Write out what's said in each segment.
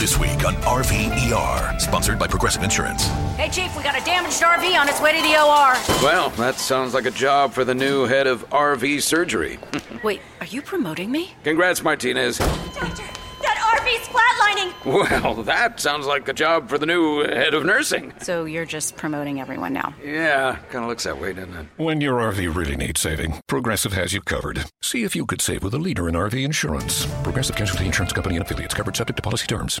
This week on RVER, sponsored by Progressive Insurance. Hey, Chief, we got a damaged RV on its way to the OR. Well, that sounds like a job for the new head of RV surgery. Wait, are you promoting me? Congrats, Martinez. Doctor, that RV's flatlining. Well, that sounds like a job for the new head of nursing. So you're just promoting everyone now. Yeah, kind of looks that way, doesn't it? When your RV really needs saving, Progressive has you covered. See if you could save with a leader in RV insurance. Progressive Casualty Insurance Company and affiliates covered subject to policy terms.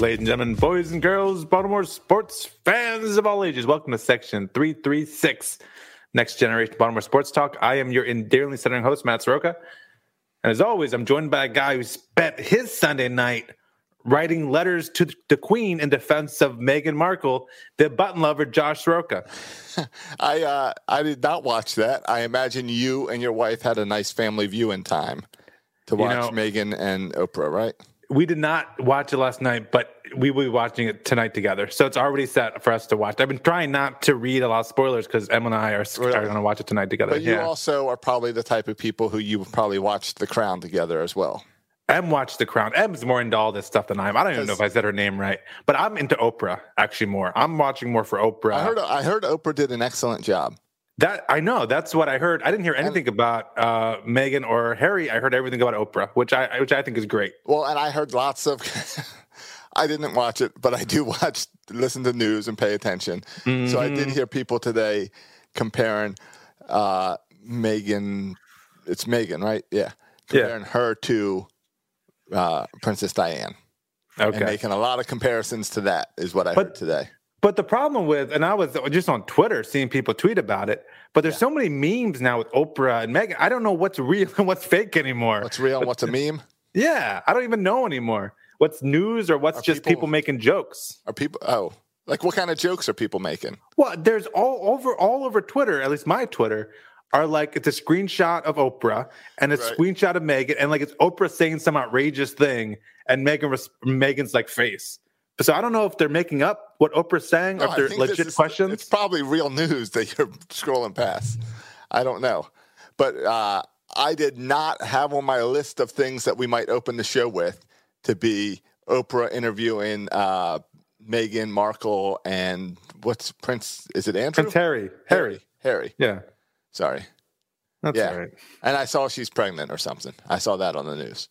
Ladies and gentlemen, boys and girls, Baltimore sports fans of all ages, welcome to section 336, Next Generation Baltimore Sports Talk. I am your endearingly stuttering host, Matt Soroka. And as always, I'm joined by a guy who spent his Sunday night writing letters to the Queen in defense of Meghan Markle, the button lover, Josh Soroka. I uh, I did not watch that. I imagine you and your wife had a nice family viewing time to You watch know- Meghan and Oprah, right? We did not watch it last night, but we will be watching it tonight together. So it's already set for us to watch. I've been trying not to read a lot of spoilers because Em and I are, are going to watch it tonight together. But you yeah. also are probably the type of people who you probably watched The Crown together as well. Em watched The Crown. Em's more into all this stuff than I am. I don't even know if I said her name right, but I'm into Oprah actually more. I'm watching more for Oprah. I heard I heard Oprah did an excellent job. That I know. That's what I heard. I didn't hear anything about uh, Meghan or Harry. I heard everything about Oprah, which I which I think is great. Well, and I heard lots of. I didn't watch it, but I do watch, listen to news and pay attention. So I did Mhm. hear people today comparing uh, Meghan. It's Meghan, right? Yeah, Yeah. comparing her to uh, Princess Diane. Okay. and making a lot of comparisons to that is what I But- heard today. But the problem with, and I was just on Twitter seeing people tweet about it, but there's so many memes now with Oprah and Meghan. I don't know what's real and what's fake anymore. What's real and what's a meme? Yeah, I don't even know anymore. What's news or what's Are just people, people- making jokes? Are people? Oh, like what kind of jokes are people making? Well, there's all over all over Twitter, at least my Twitter, are like it's a screenshot of Oprah and a Right. screenshot of Meghan, and like it's Oprah saying some outrageous thing, and Meghan Meghan's like face. So I don't know if they're making up what Oprah's saying No, or if they're legit is- questions. It's probably real news that you're scrolling past. I don't know, but uh, I did not have on my list of things that we might open the show with to be Oprah interviewing uh, Meghan Markle and what's Prince? Is it Andrew? Prince Harry, Harry, Harry. yeah, Sorry. that's Yeah. right. And I saw she's pregnant or something. I saw that on the news.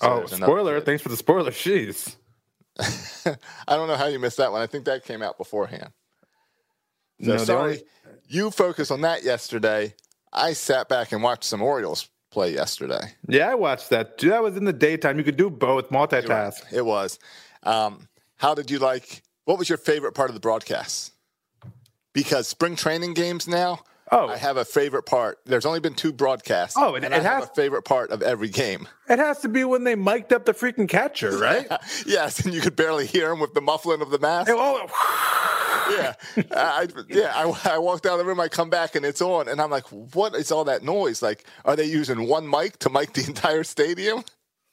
So oh, spoiler! Thanks for the spoiler. Jeez. I don't know how you missed that one. I think that came out beforehand. So No, sorry, only- you focused on that yesterday. I sat back and watched some Orioles play yesterday. Yeah, I watched that. That was in the daytime. You could do both, multitask. It was. Um, how did you like? What was your favorite part of the broadcast? Because spring training games now, Oh. I have a favorite part. There's only been two broadcasts. Oh, and and it I have has- a favorite part of every game. It has to be when they mic'd up the freaking catcher, right? yes, and you could barely hear him with the muffling of the mask. oh, oh. yeah, I, yeah. I, I walked out of the room. I come back and it's on, and I'm like, "What is all that noise? Like, are they using one mic to mic the entire stadium?"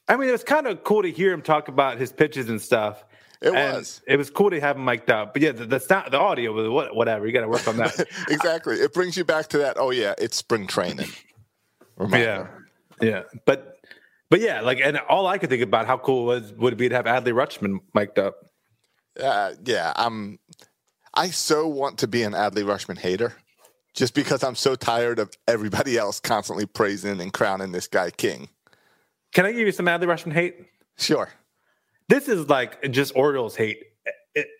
I mean, it was kind of cool to hear him talk about his pitches and stuff. It And was. It was cool to have him mic'd up. But yeah, the the, sound, the audio was whatever. You got to work on that. exactly. It brings you back to that. Oh yeah, it's spring training. yeah, yeah. But but yeah, like, and all I could think about how cool was would it be to have Adley Rutschman mic'd up. Uh, yeah, I'm. I so want to be an Adley Rutschman hater, just because I'm so tired of everybody else constantly praising and crowning this guy king. Can I give you some Adley Rutschman hate? Sure. This is like just Orioles hate.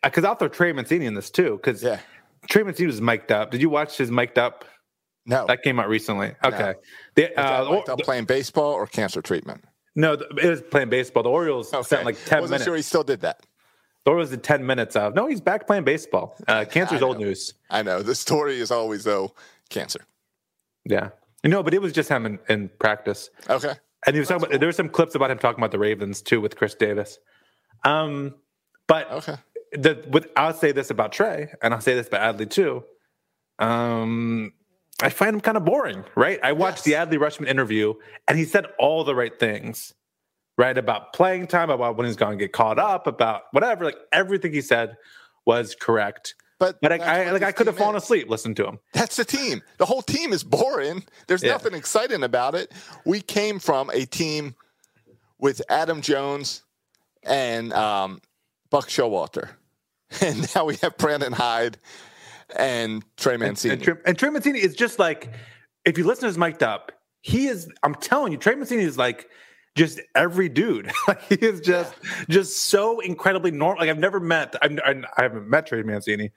Because I'll throw Trey Mancini in this too. Because Yeah. Trey Mancini was mic'd up. Did you watch his mic'd up? No. That came out recently. Okay. The, Is that uh, or- they're playing baseball or cancer treatment? no, it was playing baseball. The Orioles spent like 10 Wasn't minutes. sure he still did that. The Orioles did 10 minutes of, no, he's back playing baseball. Uh, cancer's old news. I know. The story is always, though, cancer. Yeah. No, but it was just him in, in practice. Okay. And he was talking about, there were some clips about him talking about the Ravens too with Chris Davis. Um, but Okay. the with I'll say this about Trey, and I'll say this about Adley too. Um, I find him kind of boring, right? I watched the Adley Rutschman interview, and he said all the right things, right? About playing time, about when he's going to get caught up, about whatever. Like everything he said was correct. But, But I, I like I could have fallen is. asleep listening to him. That's the team. The whole team is boring. There's Yeah. nothing exciting about it. We came from a team with Adam Jones and um, Buck Showalter, and now we have Brandon Hyde and Trey Mancini. And, Trey, and Trey Mancini is just like, if you listen to his mic'd up, he is. I'm telling you, Trey Mancini is like just every dude. like he is just just so incredibly normal. Like I've never met. I've, I, I haven't met Trey Mancini.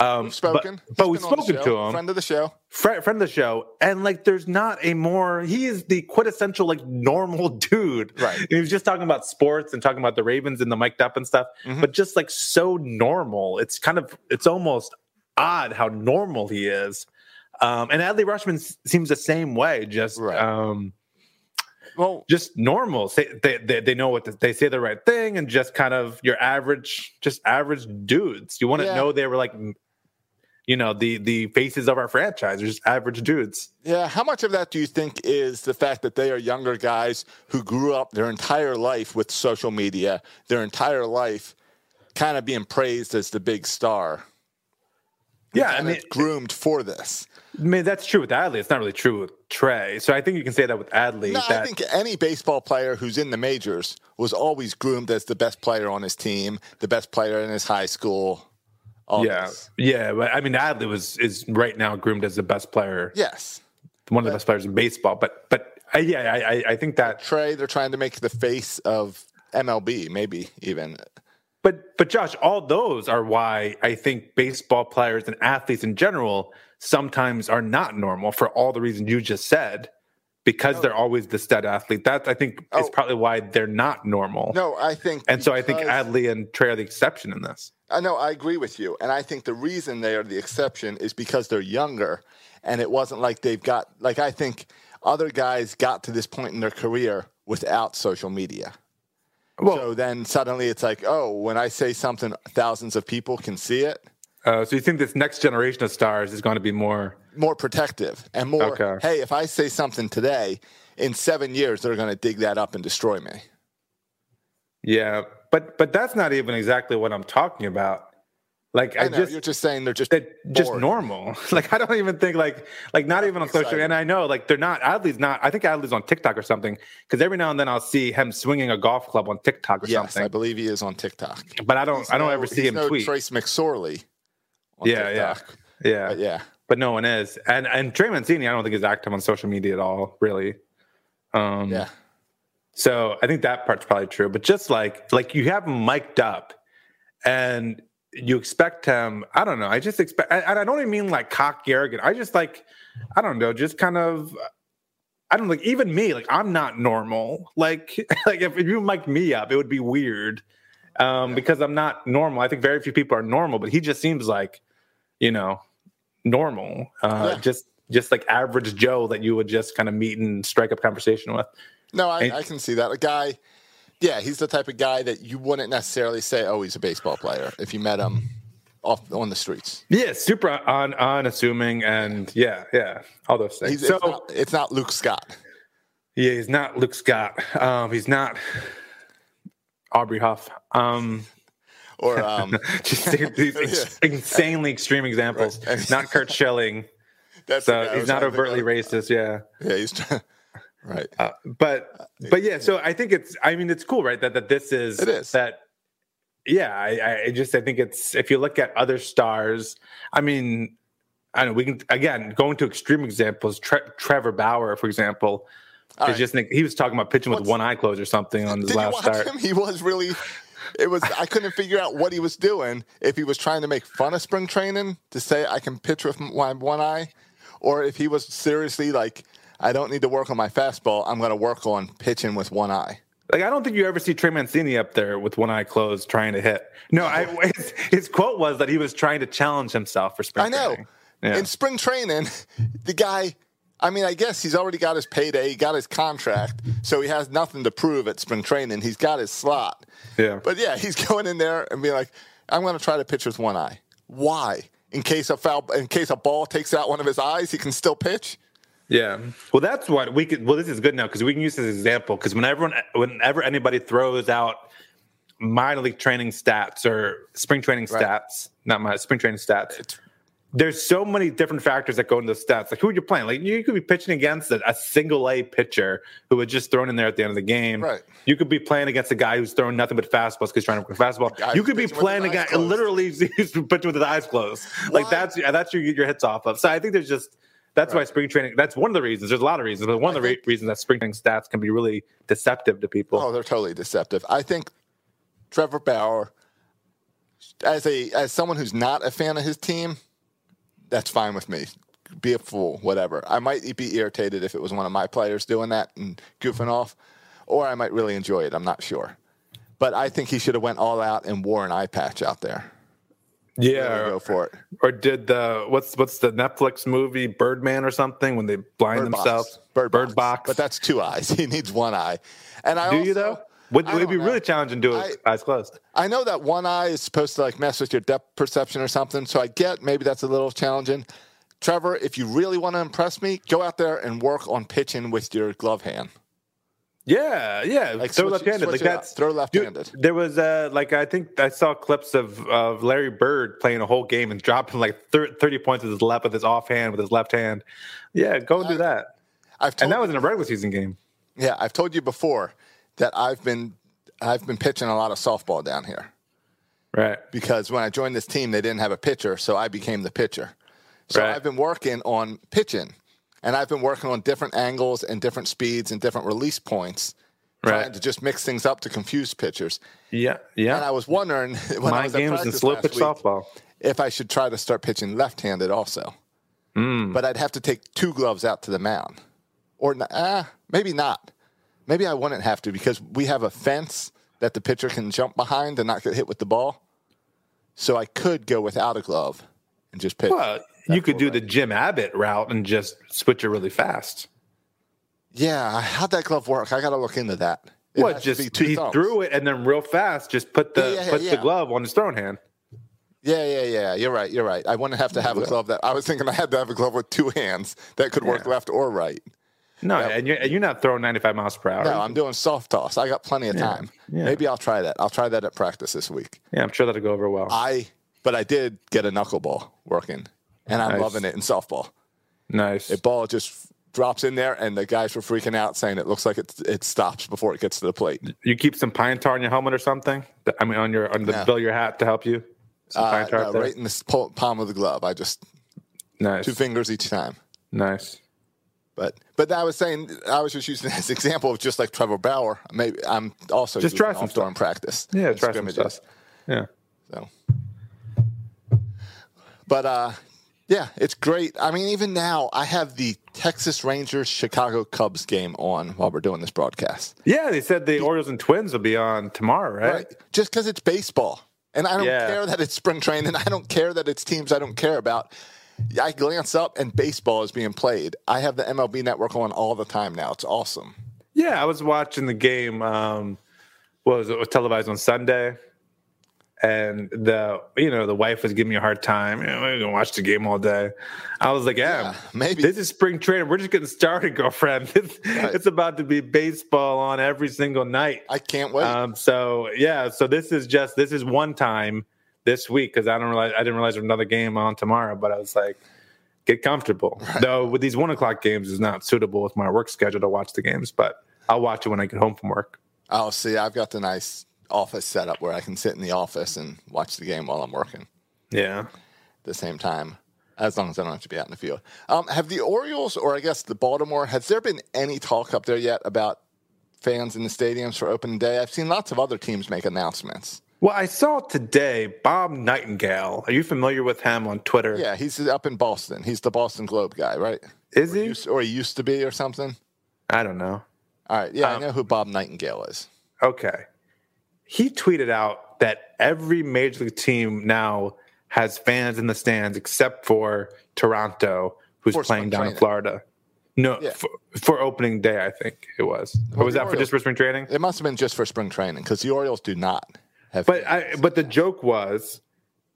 Um, We've spoken, but, but we've been on the spoken show, to him. Friend of the show. friend, friend of the show, and like, there's not a more. He is the quintessential like normal dude. Right. And he was just talking about sports and talking about the Ravens and the mic'd up and stuff, Mm-hmm. but just like so normal. It's kind of it's almost odd how normal he is. Um, and Adley Rutschman s- seems the same way. Just Right. um, Well, just normal. Say, they, they they know what to, they say the right thing, and just kind of your average, just average dudes. You want to Yeah. know they were like, you know, the the faces of our franchise. Just average dudes. Yeah, how much of that do you think is the fact that they are younger guys who grew up their entire life with social media, their entire life kind of being praised as the big star? Yeah, I and mean, groomed for this. I mean that's true with Adley. It's not really true with Trey. So I think you can say that with Adley. No, that, I think any baseball player who's in the majors was always groomed as the best player on his team, the best player in his high school. All yeah, yeah. But I mean, Adley was is right now groomed as the best player, Yes. one of the best players in baseball. But but uh, yeah, I, I think that Trey, they're trying to make the face of MLB, maybe even. But but Josh, all those are why I think baseball players and athletes in general sometimes are not normal for all the reasons you just said. Because they're always the stud athlete. That I think is Oh. probably why they're not normal. No, I think. and so I think Adley and Trey are the exception in this. I know, I agree with you. And I think the reason they are the exception is because they're younger. And it wasn't like they've got, like, I think other guys got to this point in their career without social media. Well, So then suddenly it's like, oh, when I say something, thousands of people can see it. uh, so you think this next generation of stars is going to be more? More protective and more, Okay. hey, if I say something today, in seven years, they're going to dig that up and destroy me. Yeah, but but that's not even exactly what I'm talking about. Like I, I know, just you're just saying they're just they're just normal. Like I don't even think like like not even on social. exciting. And I know like they're not. Adley's not. I think Adley's on TikTok or something. Because every now and then I'll see him swinging a golf club on TikTok or Yes, something. I believe he is on TikTok. but I don't. He's I don't no- ever see him no tweet. Trace McSorley. On yeah, yeah, yeah, But yeah. But no one is. And and Trey Mancini, I don't think is active on social media at all. Really. Um, Yeah. So I think that part's probably true. But just like like you have him mic'd up, and you expect him. I don't know. I just expect. And I don't even mean like cocky arrogant. I just like. I don't know. Just kind of. I don't like even me. Like I'm not normal. Like like if, you mic me up, it would be weird. Um, because I'm not normal. I think very few people are normal, but he just seems like, you know, normal. Uh, Yeah. Just just like average Joe that you would just kind of meet and strike up conversation with. No, I, And- I can see that. A guy, yeah, he's the type of guy that you wouldn't necessarily say, oh, he's a baseball player if you met him off on the streets. Yeah, super on unassuming and yeah, yeah, all those things. He's, so it's, not, it's not Luke Scott. yeah, he's not Luke Scott. Um, he's not Aubrey Huff. Um, Or um, just these ex- insanely extreme examples. Right. Not Curt Schilling. That's So he's not trying to think overtly racist. Yeah. Yeah, he's trying, right. Uh, but but yeah, so I think it's I mean it's cool, right? That that this is It is. that yeah, I, I just I think it's if you look at other stars, I mean I know we can again going to extreme examples. Tre- Trevor Bauer, for example, right. just think he was talking about pitching with one eye closed or something on his last start. him? He was really. It was. I couldn't figure out what he was doing. If he was trying to make fun of spring training to say I can pitch with my one eye, or if he was seriously like, I don't need to work on my fastball. I'm going to work on pitching with one eye. Like I don't think you ever see Trey Mancini up there with one eye closed trying to hit. No, I, his, his quote was that he was trying to challenge himself for spring. I know. Yeah. In spring training, the guy. I mean, I guess he's already got his payday, he got his contract, so he has nothing to prove at spring training. He's got his slot. Yeah. But yeah, he's going in there and being like, "I'm going to try to pitch with one eye. Why? In case a foul, in case a ball takes out one of his eyes, he can still pitch." Yeah. Well, that's what we could. Well, this is good now because we can use this example. Because whenever whenever anybody throws out minor league training stats or spring training Right. stats, not my spring training stats. There's so many different factors that go into the stats. Like who you're playing? Like you could be pitching against a, a single A pitcher who was just thrown in there at the end of the game. Right. You could be playing against a guy who's throwing nothing but fastballs because he's trying to a fastball. You could be playing a guy closed. literally he's pitching with his eyes closed. Like Why? that's that's your your hits off of. So I think there's just that's why spring training. That's one of the reasons. There's a lot of reasons, but one of the re- reasons that spring training stats can be really deceptive to people. Oh, they're totally deceptive. I think Trevor Bauer, as a as someone who's not a fan of his team, that's fine with me. Be a fool, whatever. I might be irritated if it was one of my players doing that and goofing off, or I might really enjoy it. I'm not sure. But I think he should have went all out and wore an eye patch out there. yeah, go for it. or did the what's what's the Netflix movie Birdman or something when they blind Bird box. themselves? Bird, box. But that's two eyes. He needs one eye. And I do also, you though? Would, I would it be don't really challenging to do it eyes closed? I know that one eye is supposed to like mess with your depth perception or something, so I get maybe that's a little challenging. Trevor, if you really want to impress me, go out there and work on pitching with your glove hand. Yeah, yeah. Like, throw switch- left-handed. switch Like that's Throw left-handed. there was uh like I think I saw clips of of Larry Bird playing a whole game and dropping like thir- thirty points with his left with his offhand with his left hand. Yeah, go and do that. I've told And that was in a regular season game. Yeah, I've told you before that I've been I've been pitching a lot of softball down here Right. because when I joined this team, they didn't have a pitcher, so I became the pitcher. So Right. I've been working on pitching, and I've been working on different angles and different speeds and different release points, trying Right. to just mix things up to confuse pitchers. Yeah, yeah. And I was wondering when I Mind was at games practice slow pitch softball. if I should try to start pitching left-handed also. Hmm. But I'd have to take two gloves out to the mound, or ah, maybe not. Maybe I wouldn't have to because we have a fence that the pitcher can jump behind and not get hit with the ball. So I could go without a glove and just pitch. Well, you could do the Jim Abbott route and just switch it really fast. yeah, how'd that glove work? I got to look into that. It What? has to be Just he thumbs. threw it and then real fast, just put the Yeah, yeah, put the glove on his throwing hand. Yeah, yeah, yeah. You're right. You're right. I wouldn't have to have a glove that. I was thinking I had to have a glove with two hands that could work Yeah. left or right. No, and you're, and you're not throwing 95 miles per hour. No, I'm doing soft toss. I got plenty of Yeah, time. yeah. Maybe I'll try that. I'll try that at practice this week. yeah, I'm sure that'll go over well. I, but I did get a knuckleball working, and I'm Nice. loving it in softball. nice. The ball just drops in there, and the guys were freaking out, saying it looks like it it stops before it gets to the plate. you keep some pine tar on your helmet or something? I mean, on your on the No. bill of your hat to help you. Some Uh, pine tar no, right in the palm of the glove. I just Nice. two fingers each time. Nice. But but I was saying I was just using this example of just like Trevor Bauer. Maybe I'm also Just try some storm practice. Yeah, try some stuff. Yeah. So, but uh, yeah, it's great. I mean, even now, I have the Texas Rangers Chicago Cubs game on while we're doing this broadcast. Yeah, they said the Orioles and Twins will be on tomorrow, right? Right? Just because it's baseball, and I don't Yeah. care that it's spring training. And I don't care that it's teams I don't care about. I glance up and baseball is being played. I have the MLB network on all the time now. It's awesome. Yeah, I was watching the game. Um, what was it? It was televised on Sunday, and the you know the wife was giving me a hard time. You know, we're gonna watch the game all day. I was like, yeah, Yeah, maybe. this is spring training. We're just getting started, girlfriend. It's, Right. it's about to be baseball on every single night. I can't wait. Um, so yeah, so this is just this is one time this week because I don't realize I didn't realize there's another game on tomorrow, but I was like, get comfortable. Though with these one o'clock games is not suitable with my work schedule to watch the games, but I'll watch it when I get home from work. oh, see, I've got the nice office setup where I can sit in the office and watch the game while I'm working. Yeah, at the same time. as long as I don't have to be out in the field. Um, have the Orioles, or I guess the Baltimore, has there been any talk up there yet about fans in the stadiums for opening day? I've seen lots of other teams make announcements. Well, I saw today Bob Nightingale. Are you familiar with him on Twitter? Yeah, he's up in Boston. He's the Boston Globe guy, right? Is or he? Used, or he used to be, or something. I don't know. All right. Yeah, Um, I know who Bob Nightingale is. Okay. He tweeted out that every major league team now has fans in the stands except for Toronto, who's For playing down in. Florida. No, Yeah. for, for opening day, I think it was. or was that for just for spring training? It must have been just for spring training because the Orioles do not have. But I, but the joke was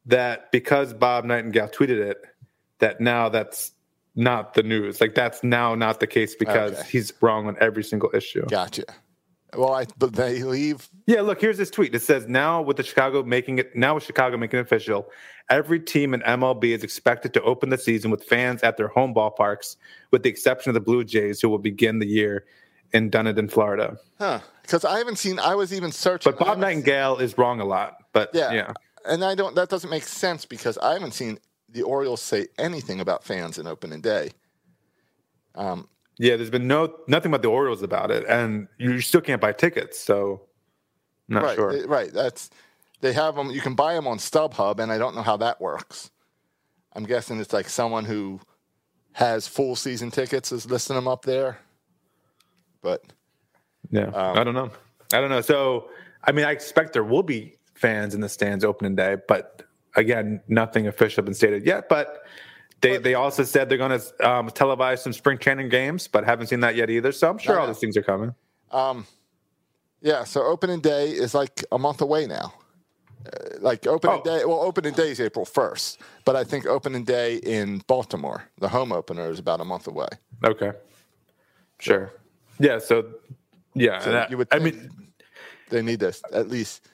that because Bob Nightingale tweeted it, that now that's not the news. Like that's now not the case because Okay. he's wrong on every single issue. gotcha. Well, I but they leave. Yeah, look, here's this tweet. It says now with the Chicago making it now with Chicago making it official, every team in MLB is expected to open the season with fans at their home ballparks, with the exception of the Blue Jays, who will begin the year in Dunedin, Florida. Huh? Because I haven't seen. I was even searching. But Bob Nightingale is wrong a lot. But Yeah. yeah. And I don't. That doesn't make sense because I haven't seen the Orioles say anything about fans in opening day. Um, Yeah, there's been no nothing about the Orioles about it, and you still can't buy tickets. So, I'm not right. sure. it- right. That's they have them. You can buy them on StubHub, and I don't know how that works. I'm guessing it's like someone who has full season tickets is listing them up there. But yeah, Um, I don't know. I don't know. So, I mean, I expect there will be fans in the stands opening day, but again, nothing official been stated yet. But they they also said they're going to um, televise some spring training games, but haven't seen that yet either. So I'm sure all these things are coming. yeah, so opening day is like a month away now. Uh, like opening Oh. day, well, opening day is April 1st, but I think opening day in Baltimore, the home opener, is about a month away. Okay, sure. Yeah. So, yeah. So that- you would I mean, they need to at least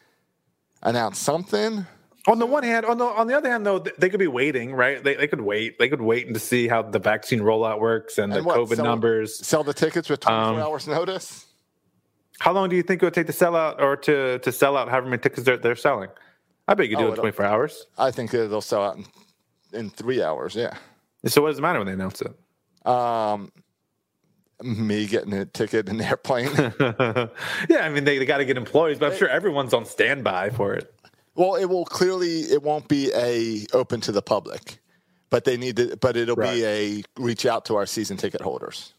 announce something. On the one hand, on the on the other hand, though, they could be waiting, right? They, they could wait. They could wait to see how the vaccine rollout works and, And the what, COVID sell- numbers. Sell the tickets with 24 Um, hours notice. How long do you think it would take to sell out or to to sell out however many tickets they're, they're selling? I bet you could do Oh, it in 24 hours. I think they'll sell out in, in three hours. Yeah. So what does it matter when they announce it? Um, me getting a ticket in the airplane. yeah, I mean they, they got to get employees, but I'm sure everyone's on standby for it. well, it will clearly it won't be a open to the public, but they need to. But it'll be a reach out to our season ticket holders.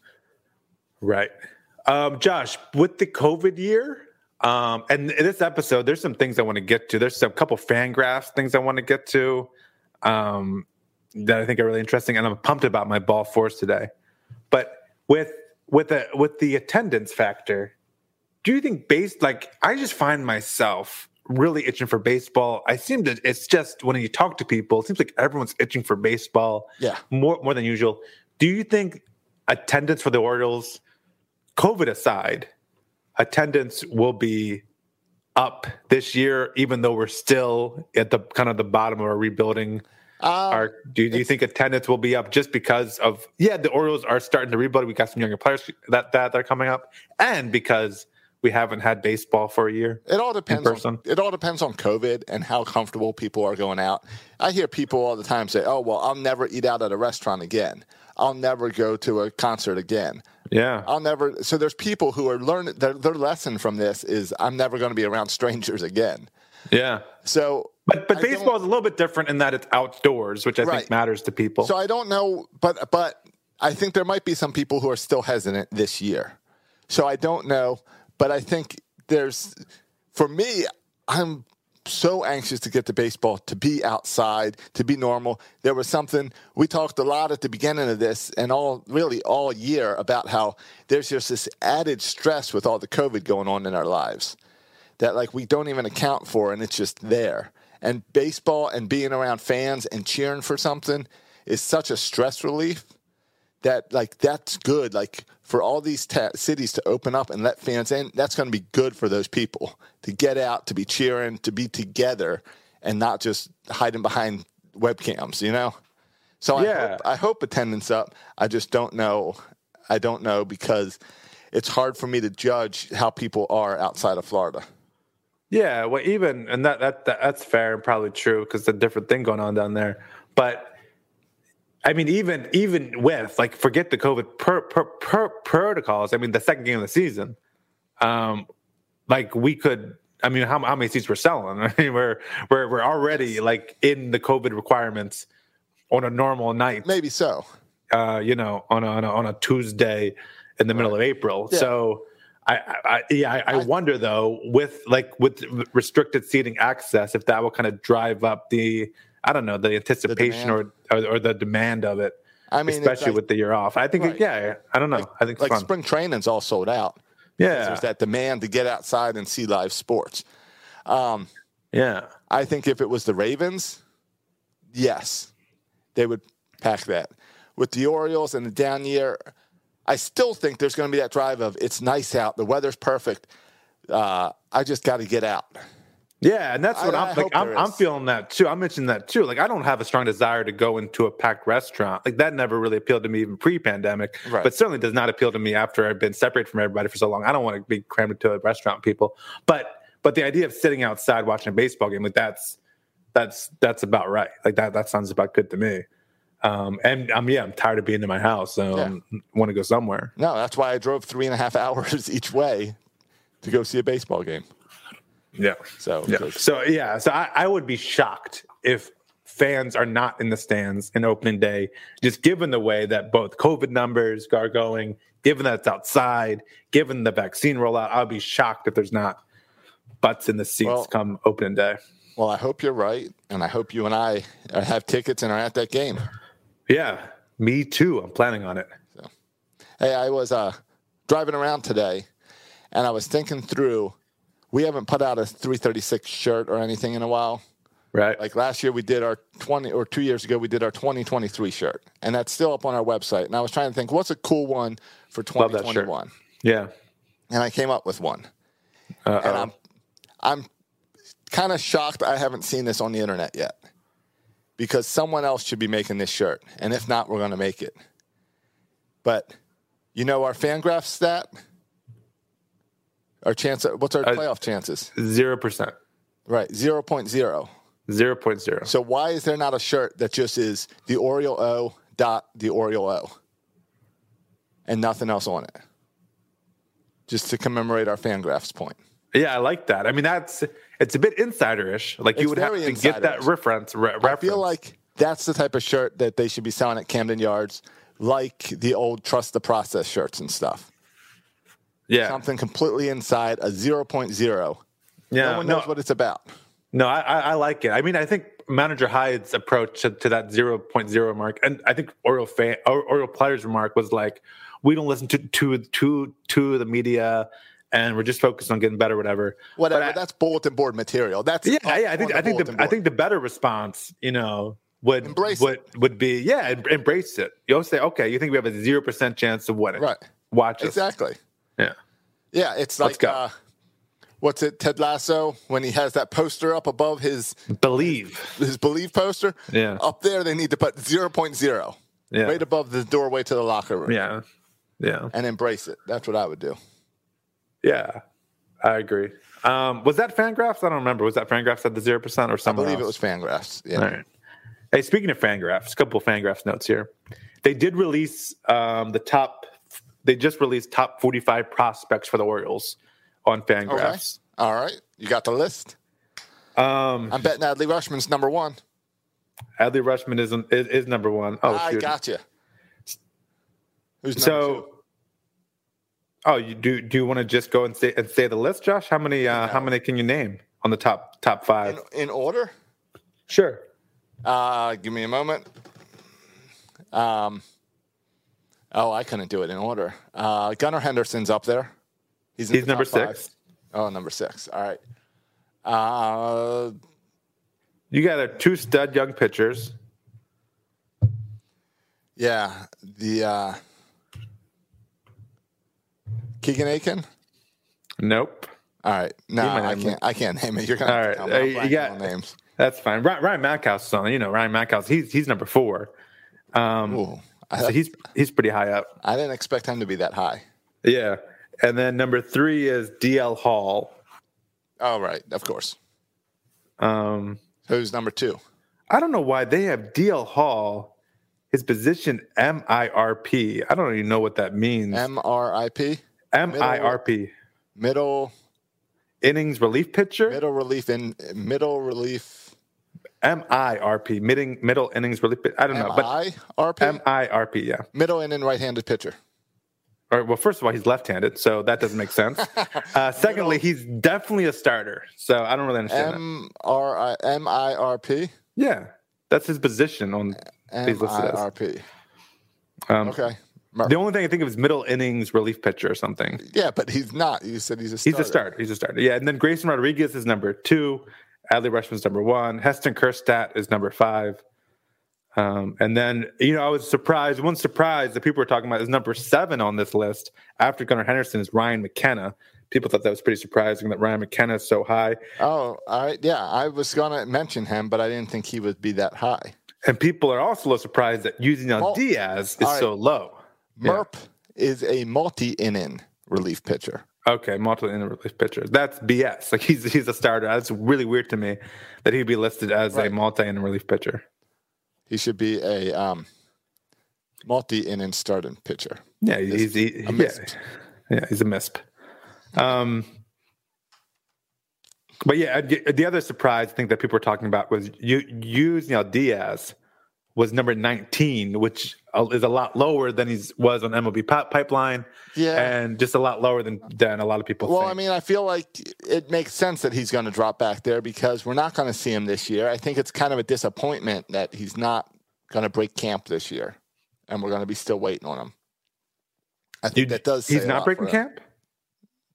Right. Um, Josh, with the COVID year, um, and in this episode, there's some things I want to get to. There's a couple Fangraphs things I want to get to um, that I think are really interesting, and I'm pumped about my ball force today. But with with the with the attendance factor, do you think based like I just find myself really itching for baseball. I seem to it's just when you talk to people, it seems like everyone's itching for baseball. Yeah. More more than usual. Do you think attendance for the Orioles, COVID aside, attendance will be up this year, even though we're still at the kind of the bottom of our rebuilding? Uh, are, do, do you think attendance will be up just because of yeah the Orioles are starting to rebuild? We got some younger players that that, that are coming up, and because we haven't had baseball for a year. It all depends. On, it all depends on COVID and how comfortable people are going out. I hear people all the time say, "Oh, well, I'll never eat out at a restaurant again. I'll never go to a concert again. Yeah, I'll never." So there's people who are learning. Their, their lesson from this is, "I'm never going to be around strangers again." yeah. So, But but I baseball is a little bit different in that it's outdoors, which I Right. think matters to people. So I don't know, but but I think there might be some people who are still hesitant this year. So I don't know, but I think there's for me, I'm so anxious to get to baseball, to be outside, to be normal. There was something we talked a lot at the beginning of this and all really all year about how there's just this added stress with all the COVID going on in our lives that like we don't even account for and it's just there. And baseball and being around fans and cheering for something is such a stress relief that like that's good like for all these ta- cities to open up and let fans in that's going to be good for those people to get out to be cheering to be together and not just hiding behind webcams you know? So I, hope, I hope attendance up. I just don't know. I don't know because it's hard for me to judge how people are outside of florida Yeah, well, even and that that, that that's fair and probably true because a different thing going on down there. But I mean, even even with like forget the COVID per, per, per protocols. I mean, the second game of the season, um, like we could. I mean, how, how many seats we're selling? I mean, we're we're we're already like in the COVID requirements on a normal night. Maybe so. Uh, you know, on a, on a, on a Tuesday in the middle of April. Yeah. So. I, I yeah I, I wonder though with like with restricted seating access if that will kind of drive up the I don't know the anticipation or, or or the demand of it I mean, especially like- with the year off. I think, Right. yeah, I don't know. I think like fun. spring training's all sold out. yeah, There's that demand to get outside and see live sports. Um, yeah, I think if it was the Ravens, yes, they would pack that. With the Orioles and the down year, I still think there's going to be that drive of it's nice out, the weather's perfect. Uh, I just got to get out. yeah, and that's what I- am like. I'm, I'm feeling that too. I mentioned that too. Like, I don't have a strong desire to go into a packed restaurant. Like that never really appealed to me even pre-pandemic. Right. But certainly does not appeal to me after I've been separated from everybody for so long. I don't want to be crammed into a restaurant, people. But but the idea of sitting outside watching a baseball game, like that's that's that's about right. Like that that sounds about good to me. Um, and um, yeah, I'm tired of being in my house. So Yeah. want to go somewhere. No, that's why I drove three and a half hours each way to go see a baseball game. Yeah. So, Yeah. So yeah, so I, I would be shocked if fans are not in the stands in opening day, just given the way that both COVID numbers are going, given that it's outside, given the vaccine rollout, I'll be shocked if there's not butts in the seats Well- come opening day. well, I hope you're right, and I hope you and I have tickets and are at that game. Yeah, me too. I'm planning on it. Hey, I was uh, driving around today, and I was thinking through. We haven't put out a 336 shirt or anything in a while. Right. Like last year, we did our 20, or two years ago, we did our 2023 shirt, and that's still up on our website. And I was trying to think, what's a cool one for Love that shirt. 2021? yeah. And I came up with one. Uh-oh. And I'm, I'm kind of shocked I haven't seen this on the internet yet, because someone else should be making this shirt, and if not, we're going to make it. But you know our Fangraph stat. Our chance. What's our Uh, playoff chances? Zero percent. Right, 0.0. Zero point zero. So why is there not a shirt that just is the Oriole O dot the Oriole O and nothing else on it? Just to commemorate our Fangraphs point. Yeah, I like that. I mean, that's it's a bit insiderish. Like you It's would have to get that reference. Re- I feel like that's the type of shirt that they should be selling at Camden Yards, like the old Trust the Process shirts and stuff. yeah, Something completely inside a 0.0. yeah. no one knows what it's about. No, I, I, like it. I mean, I think Manager Hyde's approach to, to that 0.0 mark, and I think Oriole fan, or- Oriole players' remark was like, "We don't listen to to to to the media, and we're just focused on getting better, whatever." Whatever. I- that's bulletin board material. That's yeah, yeah. I think I think the I think the better response, you know, would Embrace would would be yeah, em- embrace it. You'll say, okay, you think we have a zero percent chance of winning? Right. Watch us. exactly. Yeah. Yeah, it's Let's like go. uh, what's it, Ted Lasso, when he has that poster up above his Believe. his believe poster. Yeah. Up there they need to put 0.0. Yeah. Right above the doorway to the locker room. Yeah. Yeah. And embrace it. That's what I would do. Yeah, I agree. Um, was that Fangraphs? I don't remember. Was that Fangraphs at the zero percent or something? I believe it was Fangraphs. Yeah. All right. Hey, speaking of Fangraphs, a couple of Fangraphs notes here. They did release um, the top. They just released top forty-five prospects for the Orioles on Okay. Fangraphs. All right. You got the list. Um, I'm betting Adley Rutschman's number one. Adley Rutschman is, is is number one. Oh, I shoot. got you. Who's number So, two? Oh, you do do you want to just go and say and say the list, Josh? How many uh, how many can you name on the top top five? In, in order? Sure. Uh, give me a moment. Um, oh, I couldn't do it in order. Uh, Gunnar Henderson's up there. He's, He's the number top five. six. Oh, number six. All right. Uh, You got a two stud young pitchers. yeah, the uh, Keegan Akin. Nope. All right. No, I can't. I can't name it. You're gonna. All have tell me. uh, you got- names. That's fine. Ryan, Ryan Mountcastle is on. You know, Ryan Mountcastle. He's he's number four. Um, Ooh, I, so he's he's pretty high up. I didn't expect him to be that high. Yeah. And then number three is DL Hall. All right. Of course. Um, Who's number two? I don't know why they have DL Hall his position MIRP. I don't even know what that means. MRIP. MIRP. Middle Innings relief pitcher. middle relief in middle relief. MIRP. Middle middle innings relief. I don't know, but MIRP. MIRP. Yeah. middle inning right-handed pitcher. All right, well, first of all, he's left-handed, so that doesn't make sense. Uh, secondly, he's definitely a starter, so I don't really understand that. M R I M I R P. Yeah, that's his position on these M listed as. R P. Um, Okay. The only thing I think of is middle innings relief pitcher or something. Yeah, but he's not. You said he's a He's starter. a starter. He's a starter. Yeah, and then Grayson Rodriguez is number two. Adley Rutschman's number one. Heston Kjerstad is number five. Um, and then, you know, I was surprised. One surprise that people were talking about is number seven on this list after Gunnar Henderson is Ryan McKenna. People thought that was pretty surprising that Ryan McKenna is so high. Oh, all right. Yeah, I was gonna mention him, but I didn't think he would be that high. And people are also surprised that Yusniel Well, Diaz is right. so low. Yeah. Merp is a multi-inning relief pitcher. Okay, multi inning relief pitcher. That's BS. Like he's he's a starter. That's really weird to me that he'd be listed as a multi inning relief pitcher. He should be a um, multi-inning starting pitcher. Yeah, he's he, a yeah, misp. yeah, he's a misp. Um, but yeah, the the other surprise I think that people were talking about was you use you know Diaz was number 19, which uh, is a lot lower than he was on MLB pi- pipeline, Yeah. and just a lot lower than than a lot of people. Well, think. I mean, I feel like it makes sense that he's going to drop back there because we're not going to see him this year. I think it's kind of a disappointment that he's not going to break camp this year, and we're going to be still waiting on him. I think You- that does. he's not breaking camp.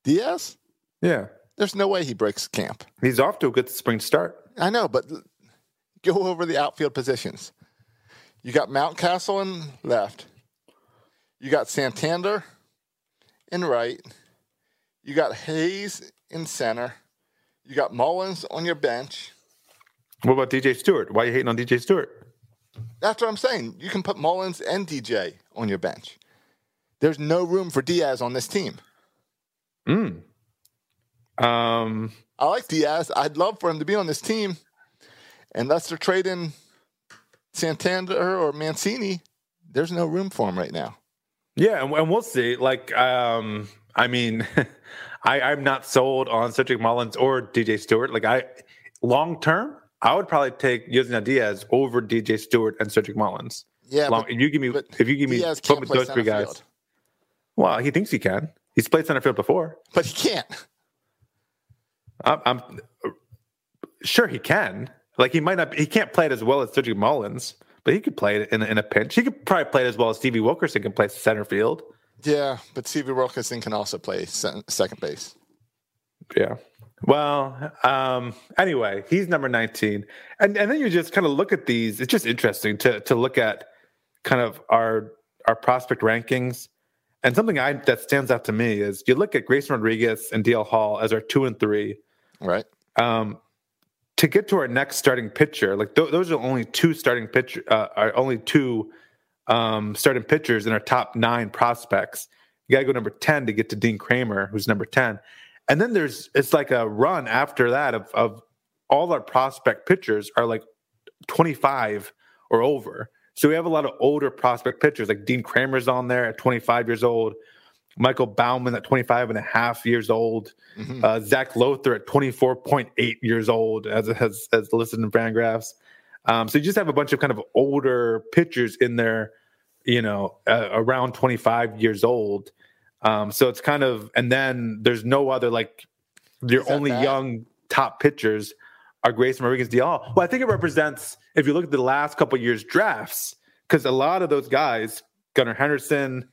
Diaz, Yeah, there's no way he breaks camp. he's off to a good spring start. I know, but go over the outfield positions. You got Mountcastle in left. You got Santander in right. You got Hays in center. You got Mullins on your bench. What about DJ Stewart? Why are you hating on DJ Stewart? That's what I'm saying. You can put Mullins and DJ on your bench. There's no room for Diaz on this team. Um, I like Diaz. I'd love for him to be on this team. Unless they're trading Santander or Mancini, there's no room for him right now. Yeah, and, and we'll see. Like, um, I mean, I, I'm not sold on Cedric Mullins or DJ Stewart. Like, I long term, I would probably take Yusniel Diaz over DJ Stewart and Cedric Mullins. Yeah, long, but- if you give me, if you give me, Diaz put can't play those three guys. field. Well, he thinks he can. He's played center field before. But he can't. I'm, I'm sure he can. Like, he might not. He can't play it as well as Cedric Mullins, but he could play it in, a- in a pinch. He could probably play it as well as Stevie Wilkerson can play center field. Yeah, but Stevie Wilkerson can also play second base. Yeah. Well, um, anyway, he's number 19. And and then you just kind of look at these. It's just interesting to to look at kind of our our prospect rankings. And something I that stands out to me is you look at Grayson Rodriguez and DL Hall as our two and three. Right. Um, to get to our next starting pitcher, like th- those are only two starting pitcher, uh, are only two um, starting pitchers in our top nine prospects. You got to go number ten to get to Dean Kremer, who's number ten, and then there's it's like a run after that of of all our prospect pitchers are like twenty five or over. So we have a lot of older prospect pitchers, like Dean Kremer's on there at 25 years old. Michael Baumann at 25 and a half years old. Uh, Zach Lowther at 24.8 years old, as as, as listed in Fangraphs. Um, so you just have a bunch of kind of older pitchers in there, you know, uh, around 25 years old. Um, so it's kind of, and then there's no other like your only bad? young top pitchers are Grayson Rodriguez Dial. Well, I think it represents if you look at the last couple of years drafts, because a lot of those guys, Gunnar Henderson,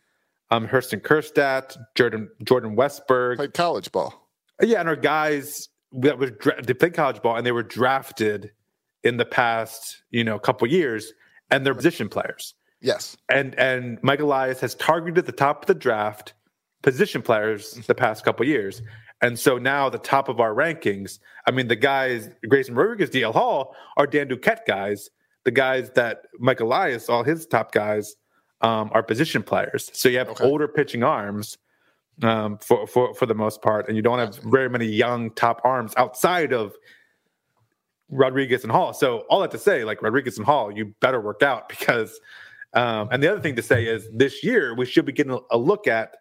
um, Hurston Kjerstad, Jordan Jordan Westburg, Played college ball. yeah, and our guys that was dra- they played college ball and they were drafted in the past, you know, couple years, and they're position players. Yes. And and Mike Elias has targeted the top of the draft position players the past couple years. And so now the top of our rankings, I mean, the guys, Grayson Rodriguez, DL Hall, are Dan Duquette guys. The guys that Mike Elias, all his top guys, um, are position players. So you have Okay. older pitching arms um, for, for for the most part, and you don't have very many young top arms outside of Rodriguez and Hall. So all that to say, like Rodriguez and Hall, you better work out because Um, and the other thing to say is this year we should be getting a, look at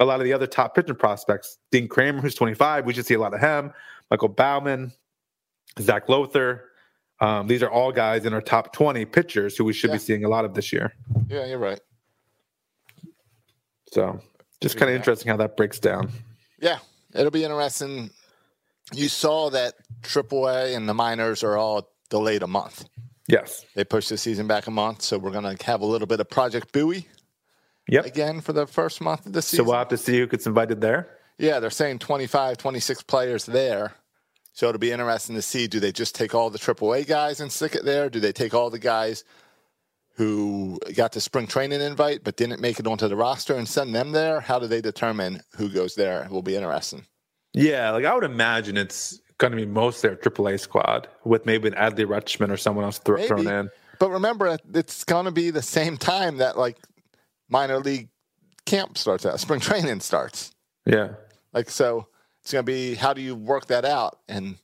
a lot of the other top pitching prospects. Dean Kremer, who's 25, we should see a lot of him. Michael Baumann, Zach Lowther. Um, these are all guys in our top 20 pitchers who we should Yeah. be seeing a lot of this year. Yeah, you're right. So just kind of interesting how that breaks down. Yeah, it'll be interesting. You saw that AAA and the minors are all delayed a month. Yes. They pushed the season back a month, so we're going to have a little bit of Project Bowie Yep. again for the first month of the season. So we'll have to see who gets invited there. Yeah, they're saying 25, 26 players there. So it'll be interesting to see do they just take all the AAA guys and stick it there? Do they take all the guys who got the spring training invite but didn't make it onto the roster and send them there? How do they determine who goes there? It will be interesting. Yeah, like I would imagine it's going to be mostly our AAA squad with maybe an Adley Rutschman or someone else thro- thrown in. But remember, it's going to be the same time that like minor league camp starts out, spring training starts. Yeah. Like, so it's going to be how do you work that out? And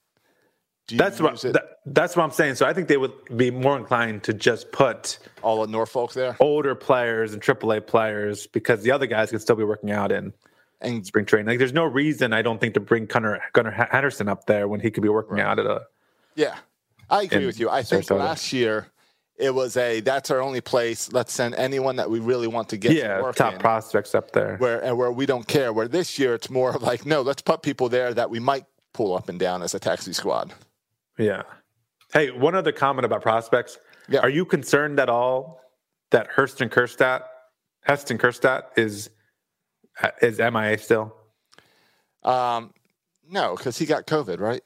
do you That's what that, that's what I'm saying. So I think they would be more inclined to just put all of Norfolk there? older players and AAA players because the other guys can still be working out in And spring training. Like, there's no reason I don't think to bring Gunnar Gunnar Henderson up there when he could be working out at a. yeah, I agree with you. I think Sarasota. last year it was a that's our only place. Let's send anyone that we really want to get to Yeah, work top in. prospects up there. where and where we don't care. Where this year it's more of like, no, let's put people there that we might pull up and down as a taxi squad. Yeah. Hey, one other comment about prospects. Yeah. Are you concerned at all that Hurston Kjerstad, Heston Kjerstad is is MIA still? Um, no, because he got COVID, right?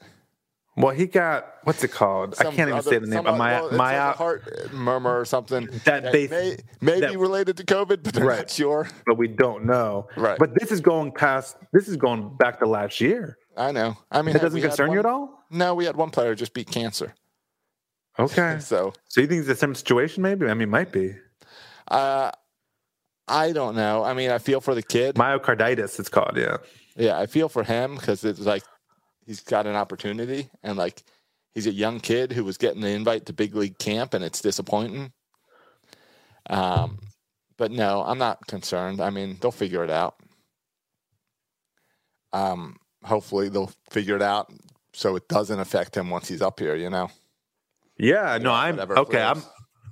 Well, he got what's it called? I can't even other- say the name. some other- it's like heart murmur or something That they- may, may that- be related to COVID, but Right. not sure. but we don't know. Right. But this is going past. This is going back to last year. I know. I mean, it doesn't concern you at all? No, we had one player just beat cancer. Okay. So So you think it's the same situation? Maybe. I mean, might be uh, I don't know. I mean, I feel for the kid. myocarditis. It's called. Yeah. Yeah, I feel for him because it's like he's got an opportunity and like he's a young kid who was getting the invite to big league camp and it's disappointing. Um, but no, I'm not concerned. I mean, they'll figure it out. Um, hopefully they'll figure it out so it doesn't affect him once he's up here. You know. Yeah, no, I'm okay. I'm.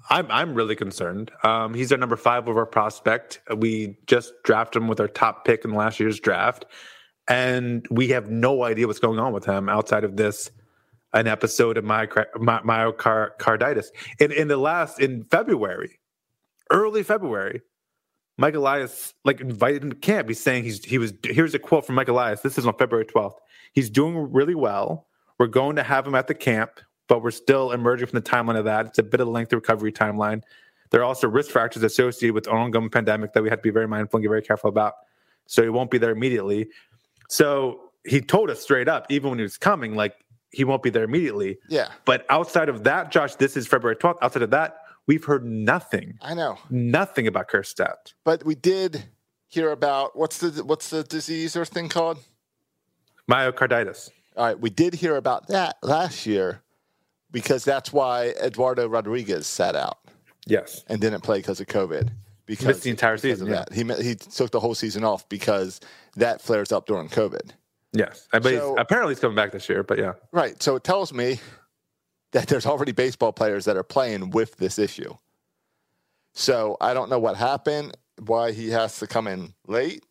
I'm, I'm really concerned. Um, he's our number five over prospect. We just drafted him with our top pick in last year's draft, and we have no idea what's going on with him outside of this an episode of myocard- myocarditis. In in the last in February, early February, Mike Elias like invited him to camp. He's saying he's he was. Here's a quote from Mike Elias. This is on February 12th. He's doing really well. We're going to have him at the camp, but we're still emerging from the timeline of that. It's a bit of a lengthy recovery timeline. There are also risk factors associated with ongoing pandemic that we have to be very mindful and get very careful about. So he won't be there immediately. So he told us straight up, even when he was coming, like he won't be there immediately. Yeah, But outside of that, Josh, this is February 12th. Outside of that, we've heard nothing, I know. nothing about Kjerstad. But we did hear about what's the what's the disease or thing called? Myocarditis. All right, we did hear about that last year because that's why Eduardo Rodriguez sat out Yes. and didn't play because of COVID. Because Missed the entire season, yeah. He he took the whole season off because that flares up during COVID. Yes. But he's, So- apparently he's coming back this year, but yeah. Right. So it tells me that there's already baseball players that are playing with this issue. So I don't know what happened, why he has to come in late.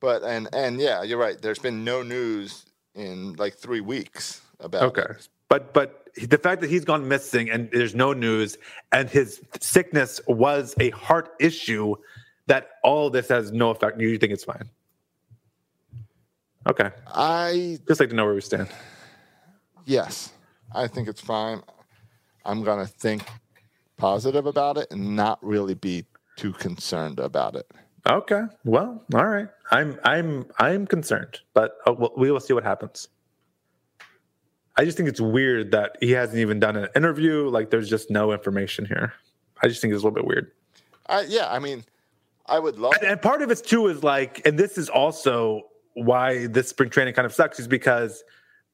But and and yeah, you're right. There's been no news in like three weeks about Okay. it. But but the fact that he's gone missing and there's no news and his sickness was a heart issue, that all this has no effect. You think it's fine? Okay. I Just like to know where we stand. yes, I think it's fine. I'm gonna think positive about it and not really be too concerned about it. Okay. Well, all right. I'm I'm I'm concerned, but uh, we will see what happens. I just think it's weird that he hasn't even done an interview. Like, there's just no information here. I just think it's a little bit weird. I, yeah, I mean, I would love. And, and part of it too is like, and this is also why this spring training kind of sucks, is because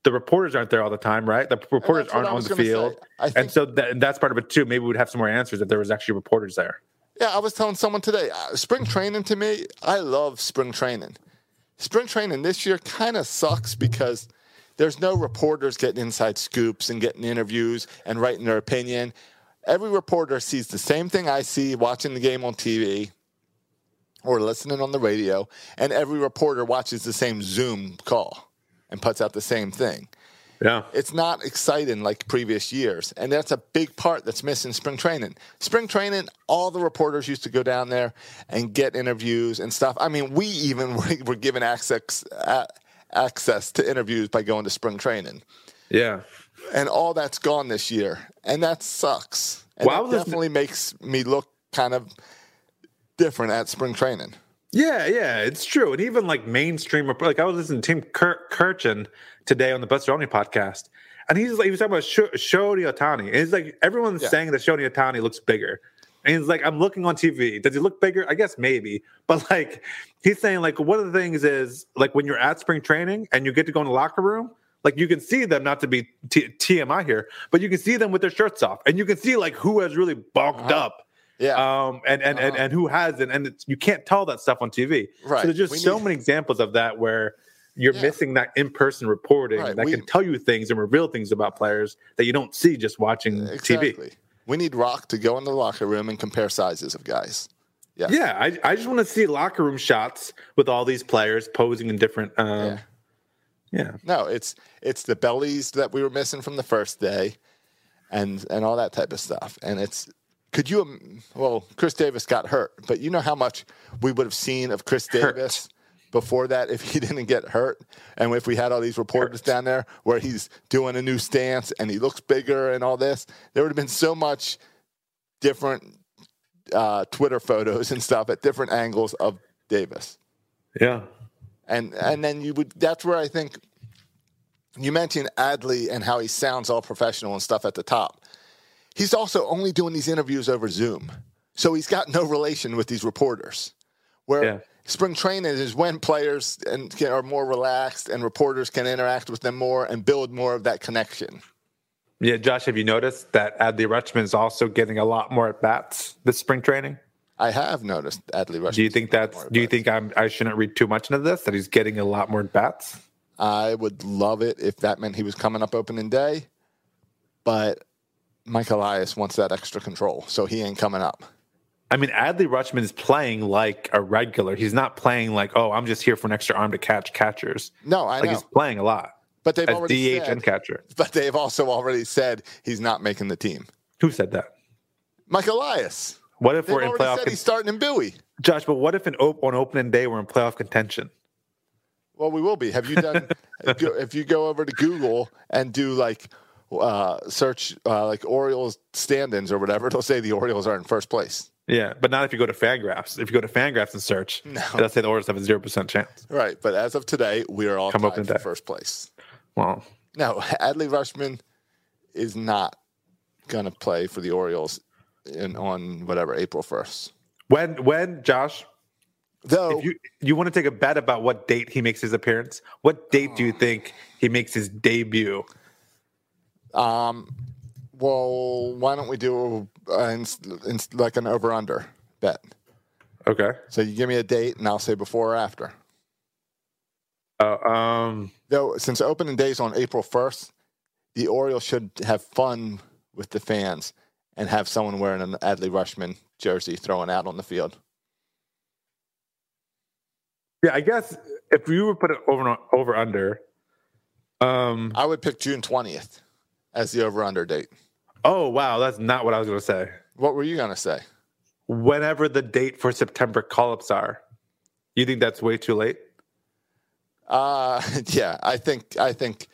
the reporters aren't there all the time, right? The reporters aren't on the field, think- and so that, and that's part of it too. Maybe we'd have some more answers if there was actually reporters there. Yeah, I was telling someone today, uh, spring training to me, I love spring training. Spring training this year kind of sucks because there's no reporters getting inside scoops and getting interviews and writing their opinion. Every reporter sees the same thing I see watching the game on TV or listening on the radio, and every reporter watches the same Zoom call and puts out the same thing. Yeah. It's not exciting like previous years. And that's a big part that's missing spring training. Spring training, all the reporters used to go down there and get interviews and stuff. I mean, we even were given access uh, access to interviews by going to spring training. Yeah. And all that's gone this year. And that sucks. And Well, I that was listening- definitely makes me look kind of different at spring training. Yeah, yeah, it's true. And even like mainstream, like I was listening to Tim Kir- Kurkjian today on the Buster Olney podcast, and he's like, he was talking about Sho- Shohei Ohtani. And he's like, everyone's Yeah. saying that Shohei Ohtani looks bigger. And he's like, I'm looking on TV. Does he look bigger? I guess maybe. But like, he's saying, like, one of the things is like when you're at spring training and you get to go in the locker room, like you can see them, not to be T- TMI here, but you can see them with their shirts off and you can see like who has really bulked Uh-huh. up Yeah. um, and and, and Uh-huh. and who hasn't, and it's, you can't tell that stuff on TV. Right. So there's just We so need- many examples of that where you're Yeah. missing that in-person reporting Right. that We- can tell you things and reveal things about players that you don't see just watching exactly. TV. We need Rock to go into the locker room and compare sizes of guys. Yeah. Yeah, I, I just want to see locker room shots with all these players posing in different. Um, Yeah. yeah. No, it's it's the bellies that we were missing from the first day, and and all that type of stuff. And it's could you? im- Well, Chris Davis got hurt, but you know how much we would have seen of Chris Hurt. Before that if he didn't get hurt, and if we had all these reporters down there where he's doing a new stance and he looks bigger and all this, there would have been so much different uh, Twitter photos and stuff at different angles of Davis Yeah. and and then you would that's where I think you mentioned Adley and how he sounds all professional and stuff at the top. He's also only doing these interviews over Zoom, so he's got no relation with these reporters. Where Yeah. Spring training is when players and can, are more relaxed and reporters can interact with them more and build more of that connection. Yeah, Josh, have you noticed that Adley Rutschman is also getting a lot more at bats this spring training? I have noticed Adley Rush. Do you think that's? Do you think I'm? I shouldn't read too much into this. That he's getting a lot more at bats. I would love it if that meant he was coming up opening day, but Mike Elias wants that extra control, so he ain't coming up. I mean, Adley Rutschman is playing like a regular. He's not playing like, oh, I'm just here for an extra arm to catch catchers. No, I like know. he's playing a lot But they've already DH said, and catcher. but they've also already said he's not making the team. Who said that? Mike Elias. What if They've we're in playoff? said Con- he's starting in Bowie. Josh, but what if in op- on opening day we're in playoff contention? Well, we will be. Have you done? if you go over to Google and do like uh, search uh, like Orioles stand-ins or whatever, it'll say the Orioles are in first place. Yeah, but not if you go to Fangraphs. If you go to Fangraphs and search, No. it'll say the Orioles have a zero percent chance. Right, but as of today, we are all Come tied for first place. Well, No, Adley Rutschman is not going to play for the Orioles in on whatever April first. when when Josh, Though if you you want to take a bet about what date he makes his appearance, what date do you think he makes his debut? Um, well, why don't we do uh, in, in, like an over under bet? Okay. So you give me a date, and I'll say before or after. Uh, um. Though, since opening day is on April first, the Orioles should have fun with the fans and have someone wearing an Adley Rutschman jersey throwing out on the field. Yeah, I guess if you were put it over over under, um. I would pick June twentieth as the over under date. Oh wow, that's not what I was going to say. What were you going to say? Whenever the date for September call-ups are, you think that's way too late? Uh, yeah, I think I think,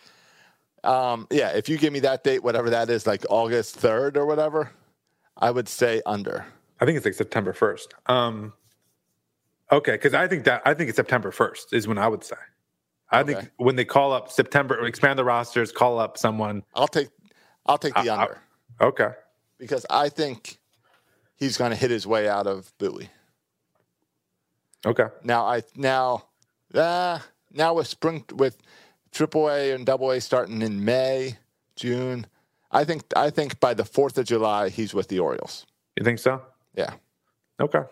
um, yeah. If you give me that date, whatever that is, like August third or whatever, I would say under. I think it's like September first. Um, okay, because I think that I think it's September first is when I would say. I Okay. think when they call up September, expand the rosters, call up someone. I'll take, I'll take the I- under Okay, because I think he's going to hit his way out of Bowie. okay, Now I now, uh, now with spring with Triple A and Double A starting in May, June, I think I think by the Fourth of July he's with the Orioles. you think so? Yeah, Okay.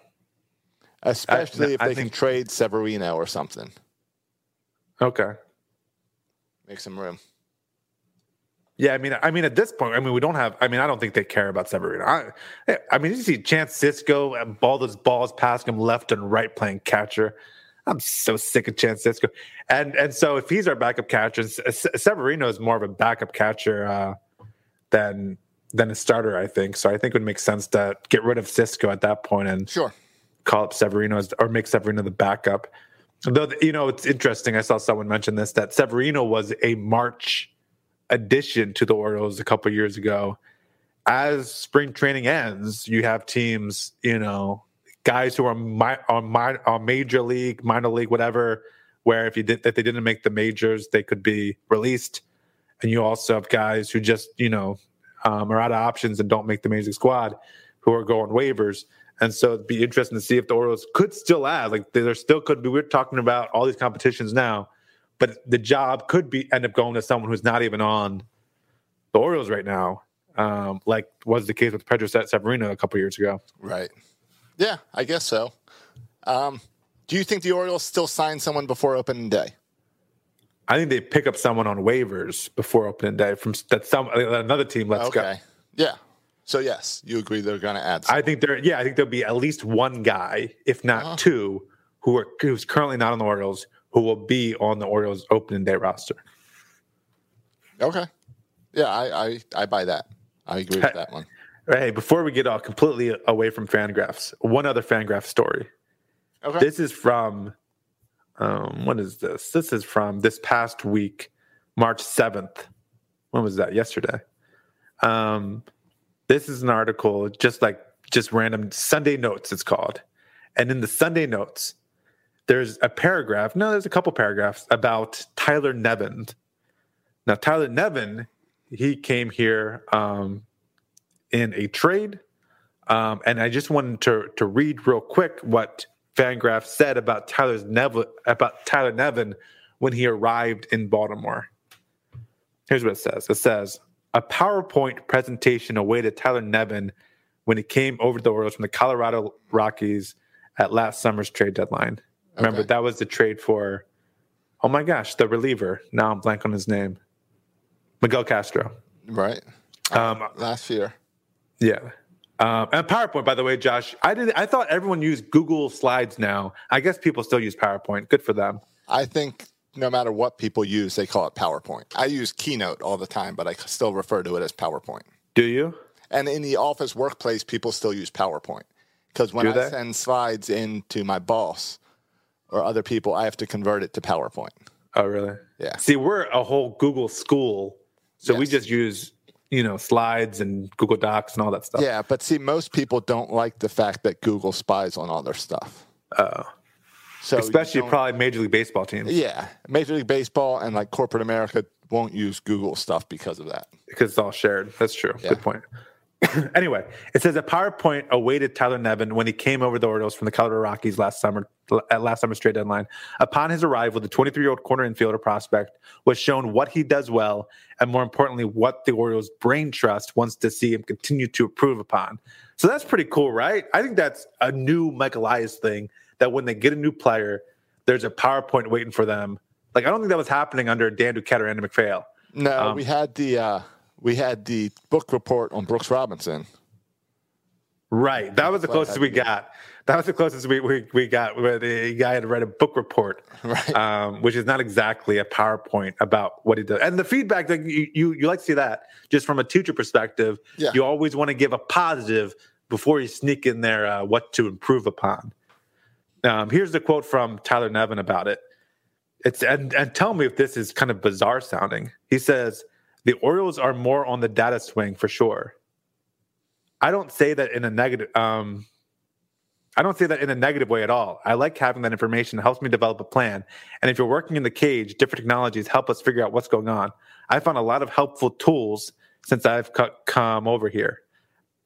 especially I- if I they can trade Severino or something. Okay. Make some room. Yeah, I mean, I mean, at this point, I mean, we don't have. I mean, I don't think they care about Severino. I, I mean, you see Chance Sisco and ball those balls passing him left and right playing catcher. I'm so sick of Chance Sisco, and and so if he's our backup catcher, Severino is more of a backup catcher uh, than than a starter. I think so. I think it would make sense to get rid of Sisco at that point and Sure. call up Severino as, or make Severino the backup. Though you know, it's interesting. I saw someone mention this that Severino was a March addition to the Orioles a couple years ago. As spring training ends, you have teams, you know, guys who are mi- on, mi- on major league, minor league, whatever, where if you did if they didn't make the majors, they could be released. And you also have guys who just, you know, um, are out of options and don't make the major squad, who are going waivers. And so it'd be interesting to see if the Orioles could still add, like there still could be. We're talking about all these competitions now, but the job could be end up going to someone who's not even on the Orioles right now, um, like was the case with Pedro Severino a couple years ago. Right. Yeah, I guess so. Um, do you think the Orioles still sign someone before opening day? I think they pick up someone on waivers before opening day from that some another team lets go. Okay. Yeah. So yes, you agree they're going to add. Someone. I think there, yeah, I think there'll be at least one guy, if not two, who are who's currently not on the Orioles, who will be on the Orioles opening day roster. okay. Yeah, I, I I buy that. I agree with that one. Hey, before we get all completely away from Fangraphs, one other Fangraph story. Okay. This is from, um, what is this? This is from this past week, March 7th. When was that? Yesterday. Um, this is an article, just like just random Sunday notes, it's called. And in the Sunday notes, there's a paragraph. No, there's a couple paragraphs about Tyler Nevin. Now, Tyler Nevin, he came here um, in a trade. Um, and I just wanted to to read real quick what Fangraph said about Tyler's Nevin about Tyler Nevin when he arrived in Baltimore. Here's what it says. It says a PowerPoint presentation awaited Tyler Nevin when he came over the Orioles from the Colorado Rockies at last summer's trade deadline. Remember Okay. that was the trade for oh my gosh, the reliever. Now I'm blank on his name. Miguel Castro. Right. Um, Last year. yeah. Um, and PowerPoint, by the way, Josh, I did. I thought everyone used Google Slides now. I guess people still use PowerPoint. Good for them. I think no matter what people use, they call it PowerPoint. I use Keynote all the time, but I still refer to it as PowerPoint. Do you? And in the office workplace, people still use PowerPoint because when I send slides in to my boss or other people, I have to convert it to PowerPoint. Oh, really? Yeah. See, we're a whole Google school, so we just use you know slides and Google Docs and all that stuff. Yeah, but see, most people don't like the fact that Google spies on all their stuff. Oh. So Especially probably Major League Baseball teams yeah, Major League Baseball and like corporate America won't use Google stuff because of that. because it's all shared. That's true. Yeah. Good point. anyway, it says a PowerPoint awaited Tyler Nevin when he came over the Orioles from the Colorado Rockies last summer at last summer's trade deadline. Upon his arrival, the 23-year-old corner infielder prospect was shown what he does well, and more importantly, what the Orioles' brain trust wants to see him continue to improve upon. So that's pretty cool, right? I think that's a new Michael Elias thing. That when they get a new player, there's a PowerPoint waiting for them. Like I don't think that was happening under Dan Duquette or Andy MacPhail. No, Um, we had the uh, we had the book report on Brooks Robinson. Right. That was the closest we got. That was the closest we, we, we got where the guy had read a book report, Right. um, which is not exactly a PowerPoint about what he does. And the feedback that you, you, you like to see that just from a teacher perspective. Yeah. You always want to give a positive before you sneak in there uh, what to improve upon. Um, here's the quote from Tyler Nevin about it. It's and, and tell me if this is kind of bizarre sounding. He says the Orioles are more on the data swing for sure. I don't say that in a negative. Um, I don't say that in a negative way at all. I like having that information. It helps me develop a plan. And if you're working in the cage, different technologies help us figure out what's going on. I found a lot of helpful tools since I've co- come over here.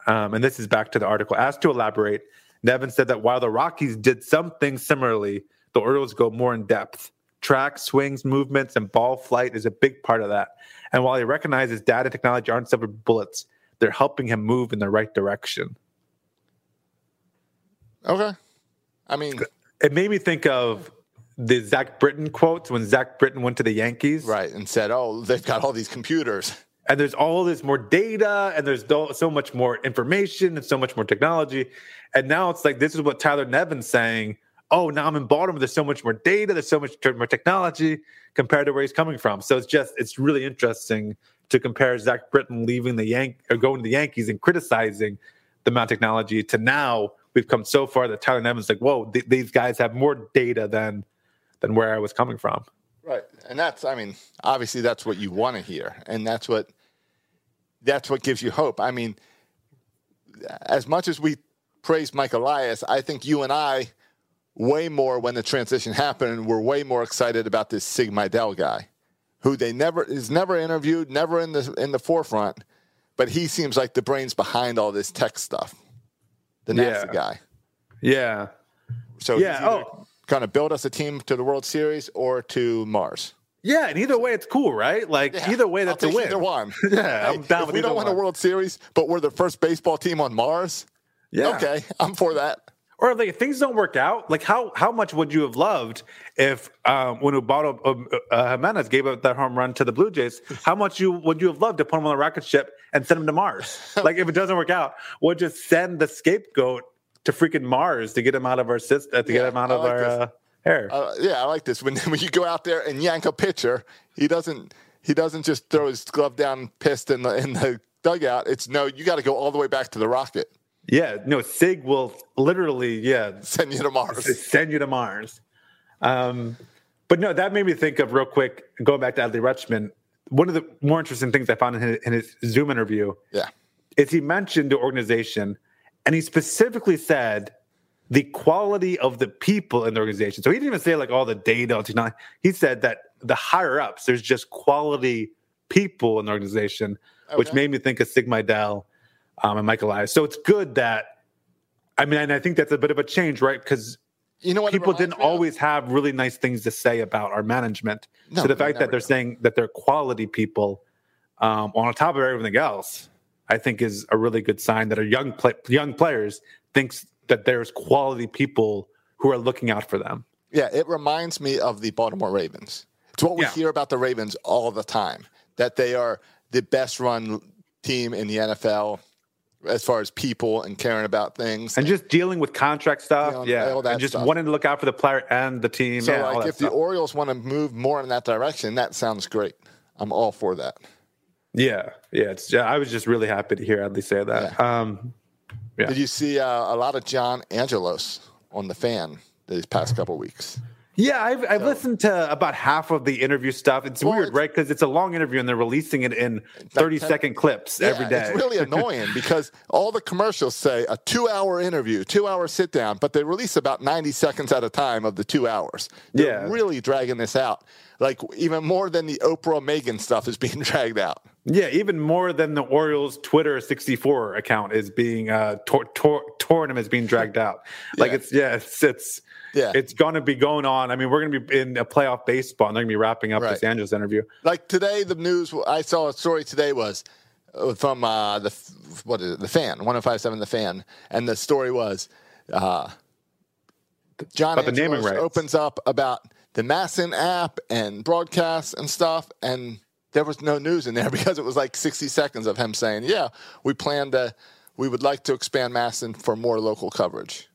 Um, and this is back to the article. Asked to elaborate, Nevin said that while the Rockies did something similarly, the Orioles go more in depth. Track, swings, movements, and ball flight is a big part of that. And while he recognizes data technology aren't silver bullets, they're helping him move in the right direction. Okay. I mean, It made me think of the Zach Britton quotes when Zach Britton went to the Yankees. right, and said, "Oh, they've got all these computers." and there's all this more data and there's so much more information and so much more technology and now it's like this is what tyler nevin's saying oh now i'm in baltimore there's so much more data there's so much more technology compared to where he's coming from so it's just it's really interesting to compare zach britton leaving the yank or going to the yankees and criticizing the amount of technology to now we've come so far that tyler nevin's like whoa th- these guys have more data than than where i was coming from Right. And that's I mean, obviously that's what you want to hear. And that's what that's what gives you hope. I mean, as much as we praise Mike Elias, I think you and I way more when the transition happened, were way more excited about this Sig Mejdal guy, who they never is never interviewed, never in the in the forefront, but he seems like the brains behind all this tech stuff. The NASA Yeah. guy. yeah So Yeah, he's oh. going to build us a team to the World Series or to Mars. yeah and either way it's cool right like Yeah, either way I'll that's a win Either one. Yeah, I'm down if we don't win a. World Series, but we're the first baseball team on Mars. yeah Okay, I'm for that. Or like if things don't work out, like how how much would you have loved if um, when Ubaldo uh, uh, Jimenez gave up that home run to the Blue Jays? How much you would you have loved to put him on a rocket ship and send him to Mars? like if it doesn't work out, we'll just send the scapegoat to freaking Mars to get him out of our system, to Yeah, get him out I of like our uh, hair. Uh, yeah, I like this. When when you go out there and yank a pitcher, he doesn't he doesn't just throw his glove down pissed in the in the dugout. It's no, you got to go all the way back to the rocket. Yeah, no, Sig will literally, yeah, Send you to Mars. send you to Mars. Um, but no, that made me think of real quick going back to Adley Rutschman. One of the more interesting things I found in his, in his Zoom interview Yeah. is he mentioned the organization and he specifically said the quality of the people in the organization. So he didn't even say like all the data. He said that the higher ups, there's just quality people in the organization, which made me think of Sig Mejdal um, and Michael Elias. So it's good that, I mean, and I think that's a bit of a change, right? Because You know what? people didn't always have really nice things to say about our management. No, so the fact that they're saying that they're quality people um, on top of everything else, I think is a really good sign that our young play, young players thinks that there's quality people who are looking out for them. Yeah, it reminds me of the Baltimore Ravens. It's what we Yeah. hear about the Ravens all the time that they are the best run team in the NFL as far as people and caring about things. And just dealing with contract stuff, Yeah, yeah, all that and just stuff. wanting to look out for the player and the team. so, yeah, like, if the. Orioles want to move more in that direction, that sounds great. I'm all for that. yeah, yeah, it's. Yeah, I was just really happy to hear Adley say that. Um, Yeah. Did you see uh, a lot of John Angelos on the fan these past couple weeks? Yeah, I've, I've listened to about half of the interview stuff. It's Well, weird, it's- right? Because it's a long interview and they're releasing it in 30 10 second clips every Yeah, day. It's really annoying because all the commercials say a two hour interview, two hour sit down, but they release about 90 seconds at a time of the two hours. They're Yeah. really dragging this out. Like even more than the Oprah Meghan stuff is being dragged out. yeah, even more than the Orioles Twitter 64 account is being uh, tor- tor- torn and is being dragged out. Like Yeah. it's yeah, it's it's Yeah. it's going to be going on. I mean, we're going to be in a playoff baseball and they're going to be wrapping up this Angelos interview. Like today, the news I saw a story today was uh, from uh, the what is it, the fan, 1057 the fan, and the story was uh, John About the naming rights. opens up about the MASN app and broadcasts and stuff, and there was no news in there because it was like 60 seconds of him saying, "Yeah, we plan to, we would like to expand MASN for more local coverage,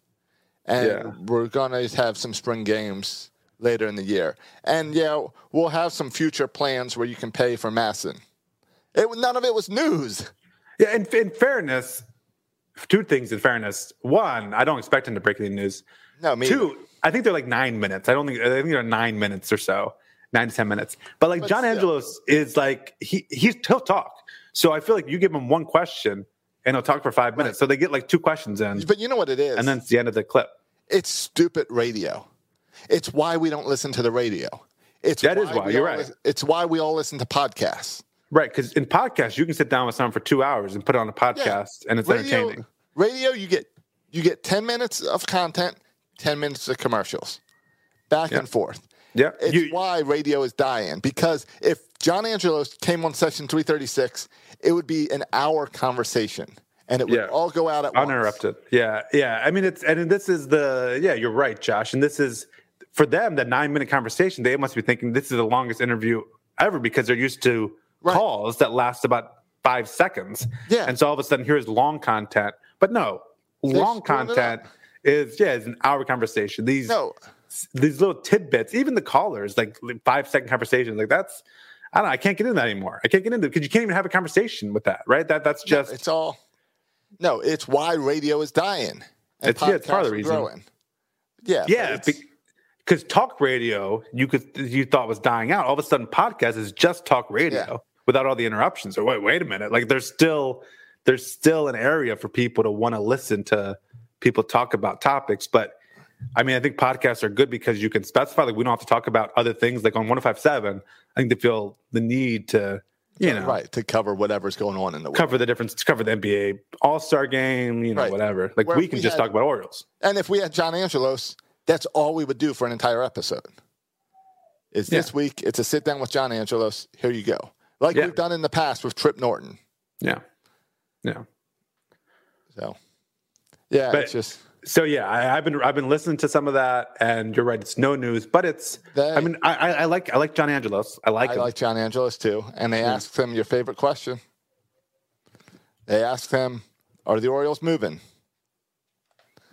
and Yeah. we're gonna have some spring games." Later in the year, and yeah, we'll have some future plans where you can pay for MASN. It, none of it was news. Yeah, in, in fairness, two things in fairness. One, I don't expect him to break any news. No, me Two, I think they're like nine minutes. I don't think I think they're nine minutes or so, nine to ten minutes. But like But John still. Angelos is like he he's he'll talk. So I feel like you give him one question and he'll talk for five minutes. So they get like two questions in, But you know what it is? and then it's the end of the clip. it's stupid radio. It's why we don't listen to the radio. It's That is why, you're right. lis- It's why we all listen to podcasts. Right, because in podcasts you can sit down with someone for two hours and put it on a podcast, and it's radio, entertaining. Radio, you get you get ten minutes of content, ten minutes of commercials, back Yeah. and forth. Yeah, It's you- why radio is dying because if John Angelos came on session 336, it would be an hour conversation. and it would Yeah. all go out at once. uninterrupted. Yeah, yeah. I mean, it's and this is the yeah. You're right, Josh. And this is for them the nine minute conversation. They must be thinking this is the longest interview ever because they're used to Right. calls that last about five seconds. Yeah. and so all of a sudden here's long content. But no, long content is yeah, it's an hour conversation. These No, these little tidbits, even the callers, like five second conversations, like that's. I don't know. I can't get into that anymore. I can't get into it because you can't even have a conversation with that, right? That that's no, just it's all. No, it's why radio is dying. And It's- yeah, it's part of the reason. growing. Yeah, Yeah, because talk radio you could you thought was dying out. All of a sudden, podcast is just talk radio Yeah. without all the interruptions. Or wait, wait a minute, like there's still there's still an area for people to want to listen to people talk about topics. But I mean, I think podcasts are good because you can specify like we don't have to talk about other things. Like on 105.7, I think they feel the need to you know right to cover whatever's going on in the world. cover the difference, cover the NBA All Star game, you know, Right. whatever. Like Where we can we just had- talk about Orioles. And if we had John Angelos, that's all we would do for an entire episode. Is this Yeah. week? It's a sit down with John Angelos. Here you go, like Yeah. we've done in the past with Trip Norton. Yeah, yeah. So, yeah, But- it's just So yeah, I, I've been I've been listening to some of that, and you're right. It's no news, but it's. They- I mean, I, I, I like I like John Angelos. I like I him. like John Angelos too. And they asked him your favorite question. They asked him, "Are the Orioles moving?"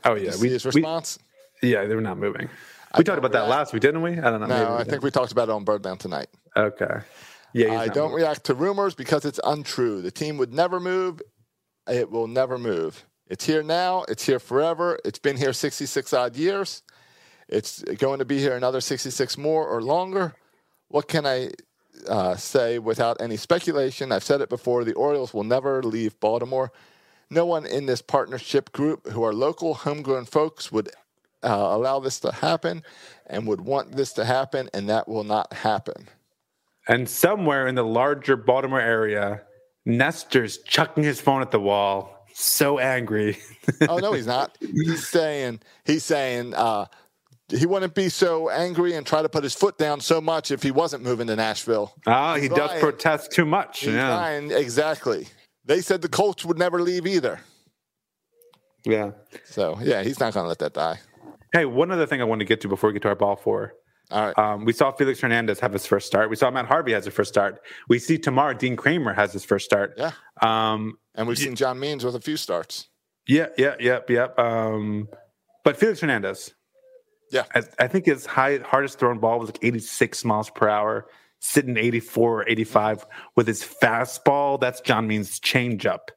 oh yeah, see his we, response? yeah, they're not moving. I We talked don't about that last week, didn't we? I don't know. no, I think we talked about it on Birdman tonight. Okay. Yeah, I don't moving. react to rumors because it's untrue. The team would never move. It will never move. It's here now. It's here forever. It's been here 66 odd years. It's going to be here another 66 more or longer. What can I uh, say without any speculation? I've said it before. The Orioles will never leave Baltimore. No one in this partnership group who are local, homegrown folks would uh, allow this to happen and would want this to happen, and that will not happen. And somewhere in the larger Baltimore area, Nestor's chucking his phone at the wall, so angry. oh no, he's not. He's saying he's saying uh, he wouldn't be so angry and try to put his foot down so much if he wasn't moving to Nashville. He He's does lying. protest too much. He's yeah, lying. exactly. They said the Colts would never leave either. yeah. So yeah, he's not going to let that die. Hey, one other thing I want to get to before we get to our ball four. All right. Um, we saw Felix Hernandez have his first start. We saw Matt Harvey has his first start. We see tomorrow Dean Kremer has his first start. Yeah. Um, And we've seen John Means with a few starts. yeah, yeah, yep, yep. Um, but Felix Hernandez, Yeah. I, I think his high, hardest thrown ball was like 86 miles per hour, sitting 84 or 85 with his fastball. That's John Means' changeup.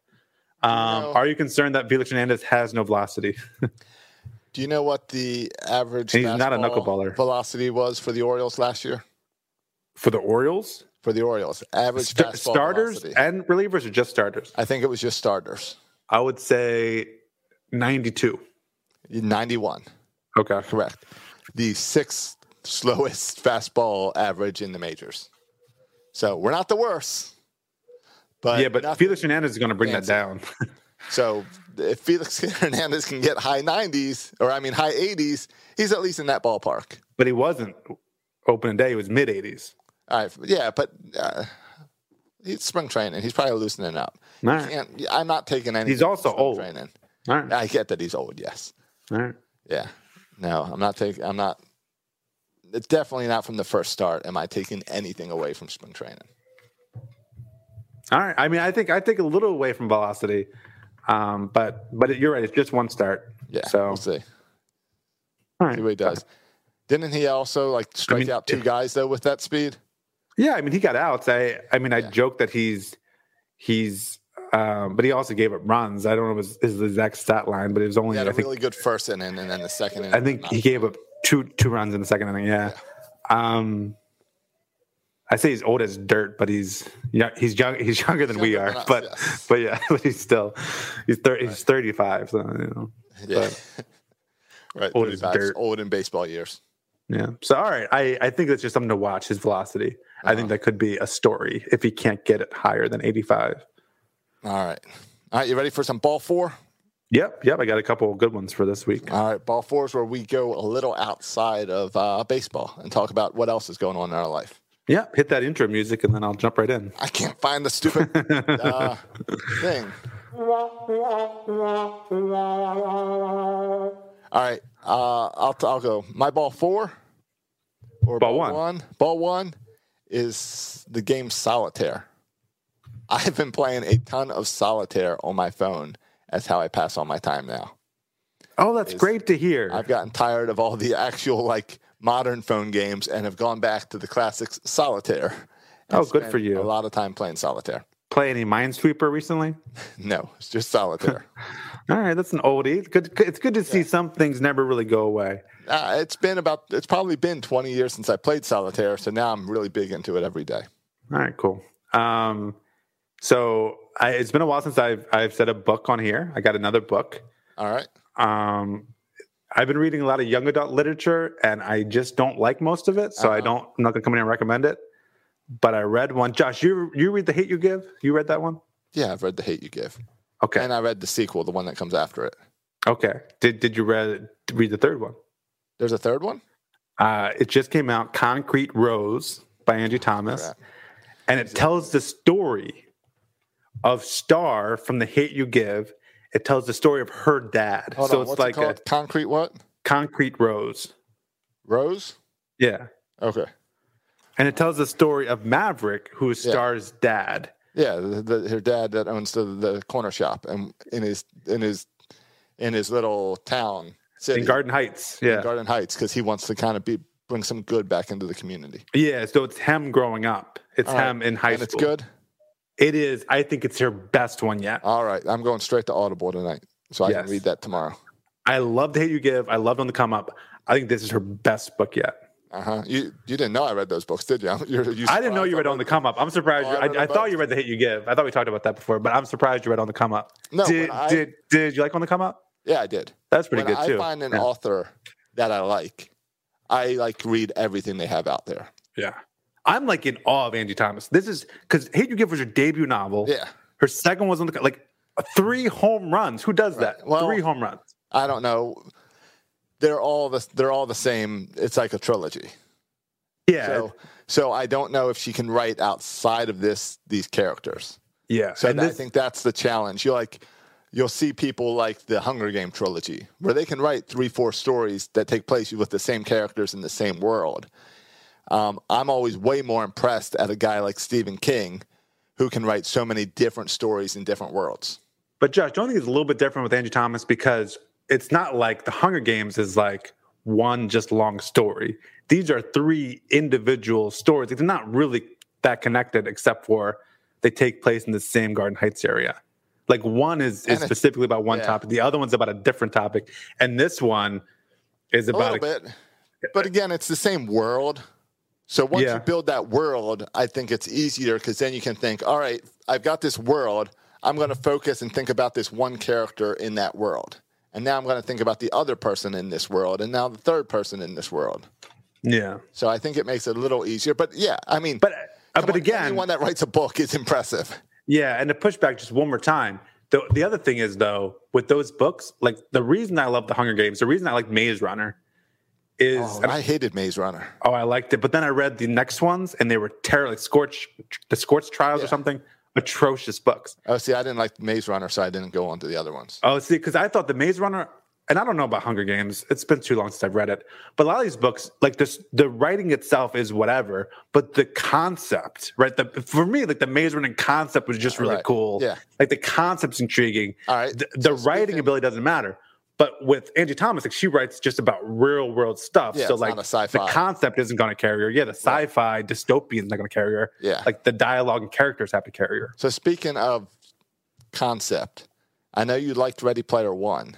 Um, Are you concerned that Felix Hernandez has no velocity? Do you know what the average He's not a knuckleballer. velocity was for the Orioles last year? For the Orioles, For the Orioles, average St- fastball starters velocity. and relievers or just starters? I think it was just starters. I would say 92. 91. Okay. Correct. The sixth slowest fastball average in the majors. So we're not the worst. But yeah, but Felix Hernandez is going to bring that down. So if Felix Hernandez can get high 90s, or I mean high 80s, he's at least in that ballpark. but he wasn't opening day. He was mid 80s. All right, yeah, but uh, he's spring training. He's probably loosening up. Right. I'm not taking any. He's also old. Training. Right. I get that he's old. Yes. All right. Yeah. No, I'm not taking. I'm not. It's definitely not from the first start. Am I taking anything away from spring training? All right. I mean, I think I take a little away from velocity, um, but but you're right. It's just one start. Yeah. So we'll see. all right. See what he does. Didn't he also like strike mean, out two guys though with that speed? Yeah. I mean, he got outs. I I mean, I joke that he's he's. Um, but he also gave up runs. I don't know his, his exact stat line, but it was only He had I a think really good first inning, and then the second inning. I think he gave up two two runs in the second inning. Yeah. Um, I say he's old as dirt, but he's yeah, he's young. He's younger than we younger are. than us, but yes. but yeah, but he's still he's thirty. He's thirty five. So you know, Yeah. right. old as dirt. Old in baseball years. yeah. So all right, I I think that's just something to watch. His velocity. I Uh-huh. think that could be a story if he can't get it higher than eighty five. All right. All right. You ready for some ball four? Yep, yep. I got a couple of good ones for this week. All right. Ball four is where we go a little outside of uh, baseball and talk about what else is going on in our life. Yeah, hit that intro music and then I'll jump right in. I can't find the stupid uh, thing. All right, uh, I'll I'll go. My ball four or Ball one. Ball one is the game solitaire. I've been playing a ton of solitaire on my phone. That's how I pass all my time now. Oh, that's great to hear. I've gotten tired of all the actual like modern phone games and have gone back to the classics solitaire. Oh, good for you. A lot of time playing solitaire. Play any Minesweeper recently? No, it's just solitaire. All right, that's an oldie. Good. It's good to see some things never really go away. uh, it's been about it's probably been 20 years since I played solitaire, so now I'm really big into it every day. All right, cool. Um, so I, it's been a while since I've I've said a book on here. I got another book. All right. Um, I've been reading a lot of young adult literature, and I just don't like most of it. So I Uh-huh. don't. I'm not gonna come in and recommend it. But I read one. Josh, you you read the Hate You Give? You read that one? Yeah, I've read The Hate You Give. Okay. And I read the sequel, the one that comes after it. Okay. Did did you read read the third one? There's a third one? Uh, it just came out, Concrete Rose by Angie Thomas, and it tells the story of Star from The Hate You Give. It tells the story of her dad. Hold so on, it's like it a Concrete what? Concrete Rose. Rose? Yeah. Okay. And it tells the story of Maverick, who is Yeah. Star's dad. Yeah, the, the, her dad that owns the, the corner shop and in his in his in his little town city In Garden Heights. in Yeah. Garden Heights because he wants to kind of be bring some good back into the community. Yeah. So it's him growing up. It's All right. him in high and school. it's good. It is. I think it's her best one yet. All right, I'm going straight to Audible tonight, so I Yes. can read that tomorrow. I love The Hate You Give. I loved On the Come Up. I think this is her best book yet. Uh huh. You you didn't know I read those books, did you? You're, you I didn't know you read On the Come Up. I'm surprised. Oh, I I, I thought you read The hit You Give. I thought we talked about that before, but I'm surprised you read On the Come Up. No, did, I- did did you like On the Come Up? Yeah, I did. That's pretty when good too. I find an yeah. author that I like, I like read everything they have out there. yeah. I'm like in awe of Angie Thomas. This is because Hate You Give was her debut novel. Yeah. Her second was on the like three home runs. Who does that? Well- three home runs. I don't know. They're all the they're all the same. It's like a trilogy. Yeah. So so I don't know if she can write outside of this these characters. yeah. So and I this, think that's the challenge. You like you'll see people like the Hunger Game trilogy where they can write three four stories that take place with the same characters in the same world. Um, I'm always way more impressed at a guy like Stephen King who can write so many different stories in different worlds. But Josh, don't think it's a little bit different with Angie Thomas because it's not like the Hunger Games is like one just long story. These are three individual stories. They're not really that connected, except for they take place in the same Garden Heights area. Like one is, is specifically about one yeah. topic, the other one's about a different topic, and this one is about a little bit. But again, it's the same world. So once Yeah. you build that world, I think it's easier because then you can think, all right, I've got this world. I'm going to focus and think about this one character in that world. And now I'm going to think about the other person in this world and now the third person in this world. yeah. So I think it makes it a little easier. But yeah, I mean, But uh, but on, again, anyone that writes a book is impressive. Yeah, and to push back just one more time. The the other thing is though, with those books, like the reason I love the Hunger Games, the reason I like Maze Runner is Oh, I hated Maze Runner. oh, I liked it. But then I read the next ones and they were terrible like Scorch the Scorch Trials or something. Atrocious books. Oh, see, I didn't like Maze Runner, so I didn't go on to the other ones. Oh, see, because I thought the Maze Runner, and I don't know about Hunger Games. It's been too long since I've read it. But a lot of these books, like this, the writing itself is whatever, but the concept, right? The for me, like the Maze Runner concept was just really Right. cool. Yeah. like the concept's intriguing. All right. the, the So writing speaking- ability doesn't matter. But with Angie Thomas, like she writes just about real world stuff. Yeah, so like not a sci-fi. the concept isn't going to carry her. Yeah, the sci-fi dystopian is not going to carry her. Yeah. like the dialogue and characters have to carry her. So speaking of concept, I know you liked Ready Player One.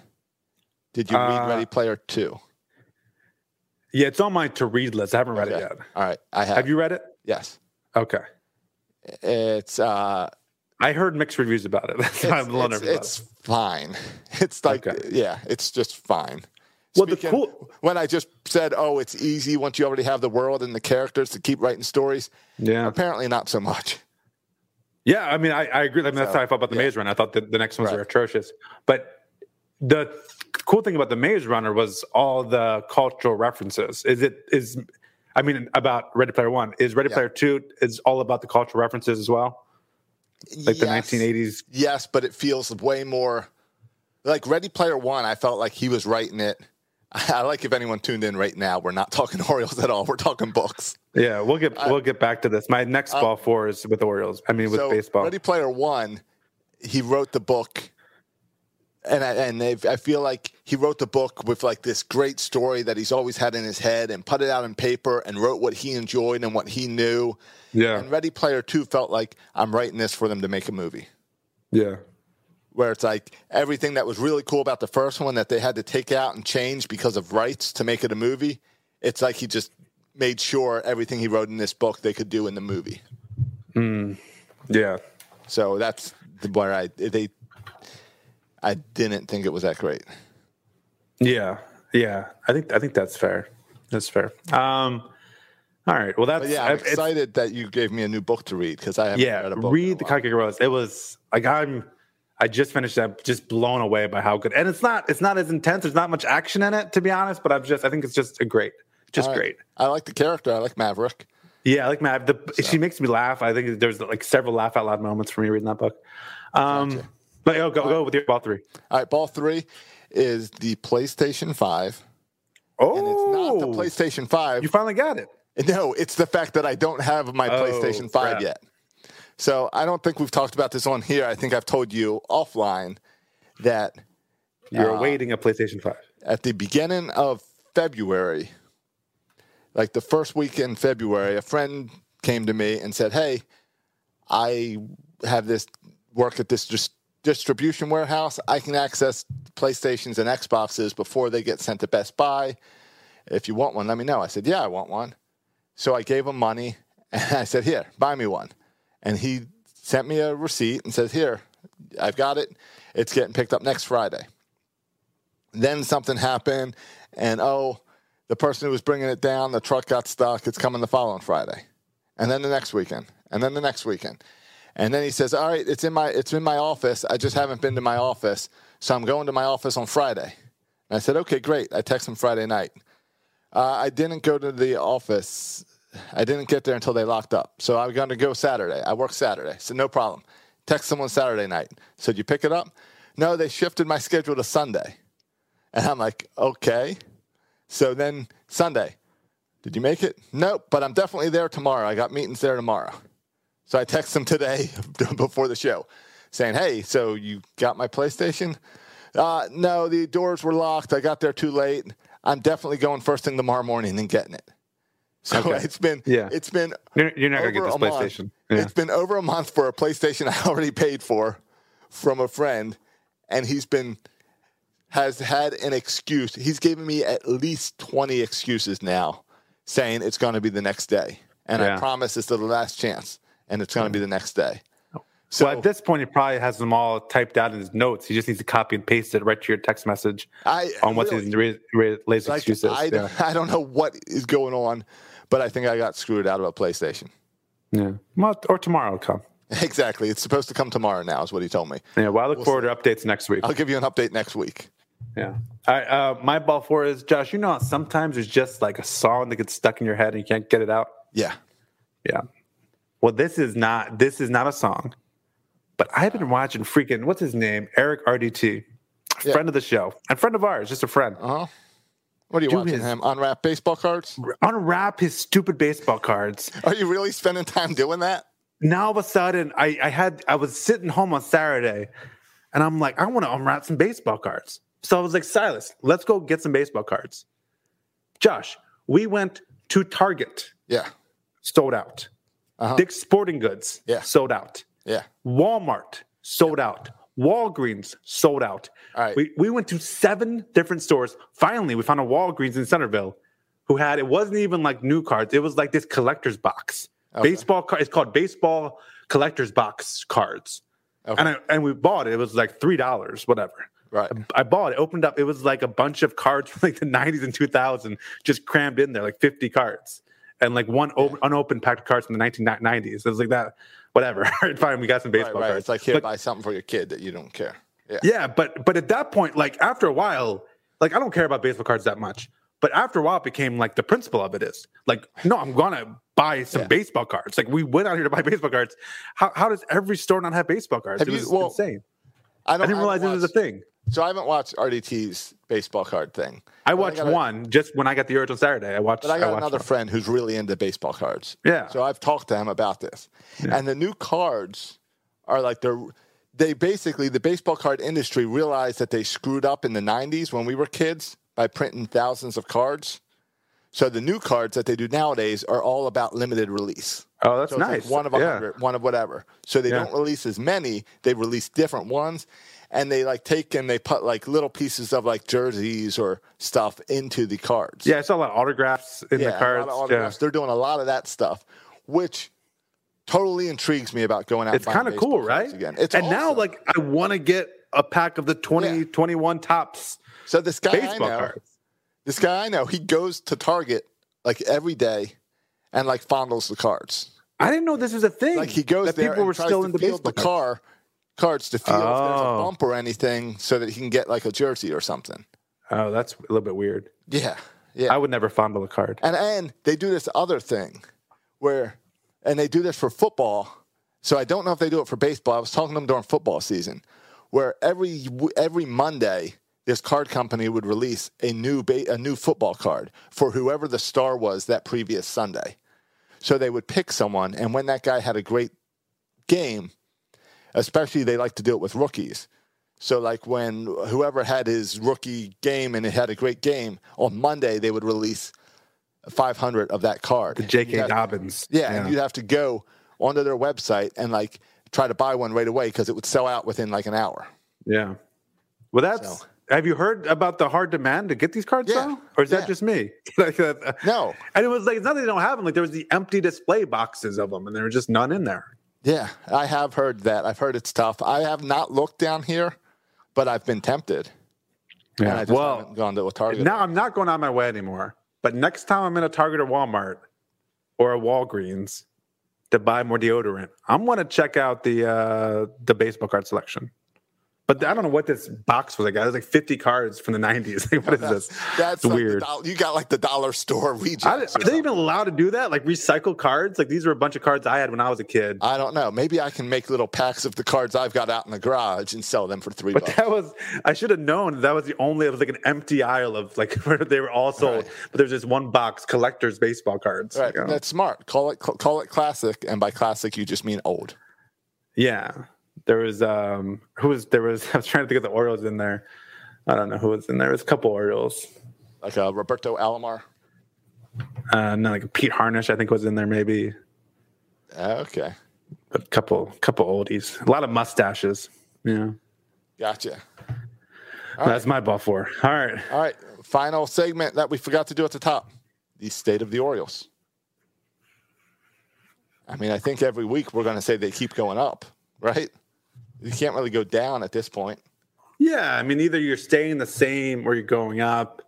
Did you read Uh, Ready Player Two? Yeah, it's on my to read list. I haven't read Okay. it yet. All right, I have. Have you read it? Yes, Okay. it's uh, I heard mixed reviews about it. That's why I'm it's, it's fine. It's like Okay. yeah, it's just fine. Well, the cool- when I just said, "Oh, it's easy once you already have the world and the characters to keep writing stories." Yeah. Apparently, not so much. Yeah, I mean, I, I agree. I mean, that's So, how I felt about the yeah. Maze Runner. I thought that the next ones Right. were atrocious. But the cool thing about the Maze Runner was all the cultural references. Is it is I mean about Ready Player One. Is Ready Yeah. Player Two is all about the cultural references as well? Like the 1980s. Yes, but it feels way more like Ready Player One. I felt like he was writing it. I like if anyone tuned in right now. We're not talking Orioles at all. We're talking books. Yeah, we'll get we'll get back to this. My next um, ball four is with Orioles. I mean, with so baseball. Ready Player One, he wrote the book, and I, and I feel like he wrote the book with like this great story that he's always had in his head, and put it out in paper, and wrote what he enjoyed and what he knew. yeah, And Ready Player Two felt like I'm writing this for them to make a movie. yeah, where it's like everything that was really cool about the first one that they had to take out and change because of rights to make it a movie. It's like he just made sure everything he wrote in this book they could do in the movie. Hmm. yeah. So that's where I they I didn't think it was that great. Yeah, yeah. I think I think that's fair. That's fair. Um, all right. Well, that's But yeah, I'm excited that you gave me a new book to read because I haven't Yeah, read a book. read the Rose. It was like I'm. I just finished that, just blown away by how good. And it's not. It's not as intense. There's not much action in it, to be honest. But I'm just. I think it's just a great, just right. great. I like the character. I like Maverick. Yeah, I like Matt. The, She makes me laugh. I think there's like several laugh out loud moments for me reading that book. Um, Gotcha. But yo, go go with your ball three. All right, ball three is the PlayStation Five, Oh, and it's not the PlayStation Five. You finally got it. No, it's the fact that I don't have my Oh, PlayStation 5 crap. yet. So I don't think we've talked about this on here. I think I've told you offline that You're Uh, awaiting a PlayStation Five. at the beginning of February, like the first week in February, a friend came to me and said, Hey, I have this work at this distribution warehouse. I can access PlayStations and Xboxes before they get sent to Best Buy. If you want one, let me know. I said, Yeah, I want one. So I gave him money and I said, Here, buy me one. And he sent me a receipt and says, Here, I've got it. It's getting picked up next Friday. Then something happened, and oh, the person who was bringing it down, the truck got stuck. It's coming the following Friday, and then the next weekend, and then the next weekend, and then he says, "All right, it's in my it's in my office. I just haven't been to my office, so I'm going to my office on Friday." And I said, "Okay, great." I text him Friday night. Uh, I didn't go to the office. I didn't get there until they locked up. So I'm going to go Saturday. I work Saturday. So no problem. Text someone Saturday night. So did you pick it up? No, they shifted my schedule to Sunday. And I'm like, okay. So then Sunday, did you make it? Nope, but I'm definitely there tomorrow. I got meetings there tomorrow. So I text him today before the show saying, hey, so you got my PlayStation? Uh, no, the doors were locked. I got there too late. I'm definitely going first thing tomorrow morning and getting it. So Okay. it's been Yeah. it's been You're, you're not gonna get over this a month. PlayStation. Yeah. It's been over a month for a PlayStation I already paid for from a friend, and he's been has had an excuse. He's given me at least twenty excuses now, saying it's going to be the next day, and I Yeah. promise it's the last chance, and it's going to be the next day. So well, at this point, he probably has them all typed out in his notes. He just needs to copy and paste it right to your text message I on what's really- his re- re- latest like, excuses. I, yeah. I don't know what is going on, but I think I got screwed out of a PlayStation. yeah. Well, or tomorrow will come. Exactly. It's supposed to come tomorrow now, is what he told me. Yeah. Well, I look forward to updates next week. I'll give you an update next week. Yeah. Uh, my ball four is Josh. You know, sometimes there's just like a song that gets stuck in your head and you can't get it out. Yeah. Yeah. Well, this is not. This is not a song. But I've been watching freaking what's his name, Eric RDT, Yeah. friend of the show and friend of ours, just a friend. Uh huh. What are you Dude, watching his- him? Unwrap baseball cards? Unwrap his stupid baseball cards. Are you really spending time doing that? now all of a sudden I, I had I was sitting home on Saturday and I'm like, I want to unwrap some baseball cards. So I was like, Silas, let's go get some baseball cards. Josh, we went to Target, Yeah. sold out. Uh-huh. Dick's Sporting Goods, Yeah. sold out. Yeah. Walmart, sold out. Walgreens, sold out. All right. We, we went to seven different stores. Finally, we found a Walgreens in Centerville who had, it wasn't even like new cards. It was like this collector's box. Okay. Baseball card. It's called baseball collector's box cards. Okay. And I, and we bought it. It was like three dollars, whatever. Right. I bought it. Opened up. It was like a bunch of cards from like the '90s and 2000, just crammed in there, like 50 cards, and like one o- unopened pack of cards from the 1990s. It was like that. Whatever. Fine. We got some baseball right. cards. It's like here, But- buy something for your kid that you don't care. Yeah. yeah, but but at that point, like after a while, like I don't care about baseball cards that much. But after a while, it became like the principle of it is like, no, I'm gonna buy buy some Yeah. baseball cards. Like we went out here to buy baseball cards. How, how does every store not have baseball cards? Have it you- was well, insane. I, I don't, didn't realize haven't it was a thing. So I haven't watched RDT's baseball card thing. I But watched a- one just when I got the urge on Saturday. I watched. But I got watched another one. friend who's really into baseball cards. Yeah. So I've talked to him about this. And the new cards are like they're they basically the baseball card industry realized that they screwed up in the 90s when we were kids by printing thousands of cards. So the new cards that they do nowadays are all about limited release. Oh, that's So it's like nice. one of a Yeah. hundred, one of whatever. So they Yeah. don't release as many. They release different ones, and they like take and they put like little pieces of like jerseys or stuff into the cards. Yeah, I saw a lot of autographs in yeah, the cards. A lot of autographs. They're doing a lot of that stuff, which totally intrigues me about going out. It's kind of cool, right? Again, it's and now like I want to get a pack of the 2021 Topps so this guy baseball I know, cards. this guy I know, he goes to Target like every day, and like fondles the cards. I didn't know this was a thing. Like he goes that there people and were still to into feel baseball the cards. car cards to feel if there's a Oh. bump or anything, so that he can get like a jersey or something. Oh, that's a little bit weird. Yeah, yeah. I would never fondle a card. And and they do this other thing where and they do this for football. So I don't know if they do it for baseball. I was talking to them during football season where every every Monday this card company would release a new ba- a new football card for whoever the star was that previous Sunday. So they would pick someone and when that guy had a great game, especially they like to do it with rookies. So like when whoever had his rookie game and it had a great game on Monday, they would release 500 of that card. The J.K. have- Dobbins. Yeah, and you'd have to go onto their website and like try to buy one right away because it would sell out within like an hour. Yeah. Well, that's. So- Have you heard about the hard demand to get these cards Yeah, now, or is yeah. that just me? like, uh, No. And it was like it's not that they don't have them. Like there was the empty display boxes of them, and there was just none in there. Yeah, I have heard that. I've heard it's tough. I have not looked down here, but I've been tempted. And I just Well, haven't gone to a Target. now I'm not going out my way anymore. But next time I'm in a Target or Walmart or a Walgreens to buy more deodorant, I'm going to check out the uh, the baseball card selection. But I don't know what this box was like. It was like 50 cards from the 90s. Like, what is that's, this? that's like weird. doll- you got like the dollar store rejects. I, or are they even allowed to do that? Like recycle cards? Like these were a bunch of cards I had when I was a kid. I don't know. Maybe I can make little packs of the cards I've got out in the garage and sell them for three But bucks. that was I should have known that was the only it was like an empty aisle of like where they were all sold. Right. But there's this one box collector's baseball cards. Right, Like, that's smart. Call it call it classic, and by classic you just mean old. Yeah. There was um who was there was I was trying to think of the Orioles in there. I don't know who was in there. There was a couple Orioles. Like uh, Roberto Alomar. Uh no, like Pete Harnisch, I think was in there maybe. Uh, Okay, But a couple couple oldies. A lot of mustaches. Yeah. gotcha. That's my ball four. All right. All right, final segment that we forgot to do at the top: the state of the Orioles. I mean, I think every week we're going to say they keep going up, right? You can't really go down at this point. Yeah, I mean, either you're staying the same or you're going up.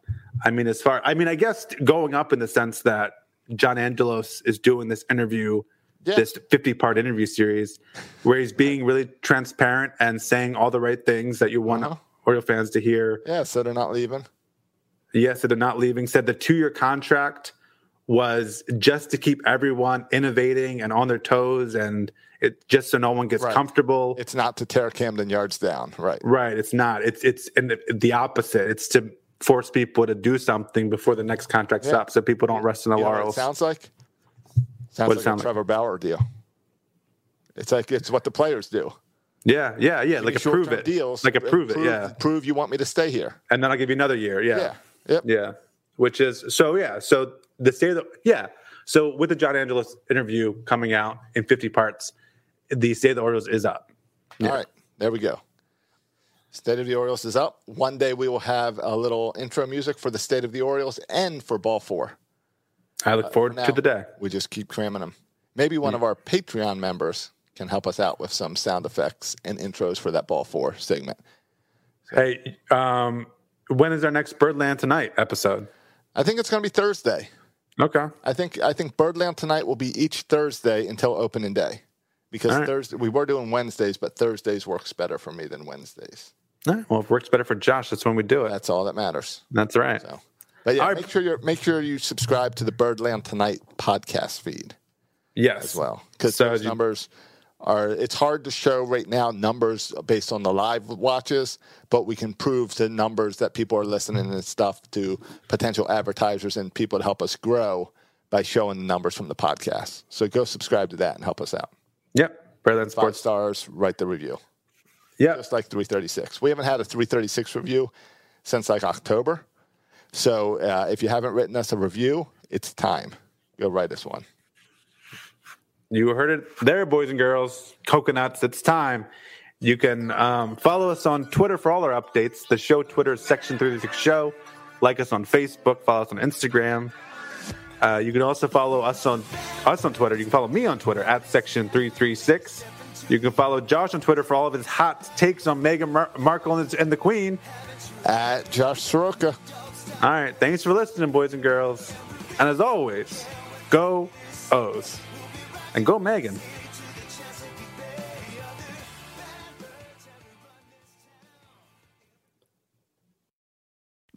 I mean, as far, I mean, I guess going up in the sense that John Angelos is doing this interview, Yeah. this 50 part interview series, where he's being really transparent and saying all the right things that you want Uh-huh. Oriole fans to hear. Yeah, so they're not leaving. Yes, they're not leaving. Said the two year contract was just to keep everyone innovating and on their toes and it just so no one gets Right. comfortable. It's not to tear Camden Yards down, right? Right. It's not. It's it's in the, the opposite. It's to force people to do something before the next contract Yeah. stops, so people don't rest in the You know what it laurels. sounds like? Sounds What like sound a like? Trevor Bauer deal. It's like it's what the players do. yeah, yeah, yeah. Like Give approve it. Deals. Like approve uh, it. Yeah. Prove you want me to stay here. And then I'll give you another year. Yeah. Yeah. Yep. Yeah. Which is so. Yeah. So the state of the yeah. So with the John Angelos interview coming out in 50 parts, the state of the Orioles is up. All right, there we go. State of the Orioles is up. One day we will have a little intro music for the State of the Orioles and for Ball Four. I look forward Now, to the day. We just keep cramming them. Maybe one of our Patreon members can help us out with some sound effects and intros for that Ball Four segment. Hey, um, when is our next Birdland Tonight episode? I think it's going to be Thursday. Okay. I think I think Birdland tonight will be each Thursday until opening day, because right. Thursday we were doing Wednesdays, but Thursdays works better for me than Wednesdays. All right. Well, if it works better for Josh, that's when we do it. That's all that matters. That's right. So, but yeah, All right. make sure you make sure you subscribe to the Birdland Tonight podcast feed. Yes. as well because So those you- numbers are. It's hard to show right now numbers based on the live watches, but we can prove the numbers that people are listening and stuff to potential advertisers and people to help us grow by showing the numbers from the podcast. So go subscribe to that and help us out. Yep. Better than Five stars, write the review. Yeah. Just like 336. We haven't had a 336 review since like October. So uh, if you haven't written us a review, it's time. Go write us one. You heard it there, boys and girls. Coconuts, it's time. You can um, follow us on Twitter for all our updates. The show Twitter is Section 36 Show. Like us on Facebook. Follow us on Instagram. Uh, you can also follow us on us on Twitter. You can follow me on Twitter at Section 336. You can follow Josh on Twitter for all of his hot takes on Meghan Mar- Markle and, and the Queen. At Josh Soroka. All right. Thanks for listening, boys and girls. And as always, go O's. And go Meghan.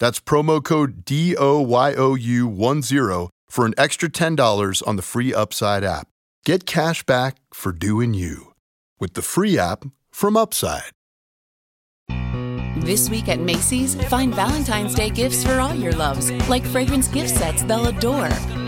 That's promo code DOYOU10 for an extra $10 on the free Upside app. Get cash back for doing you with the free app from Upside. This week at Macy's, find Valentine's Day gifts for all your loves, like fragrance gift sets they'll adore.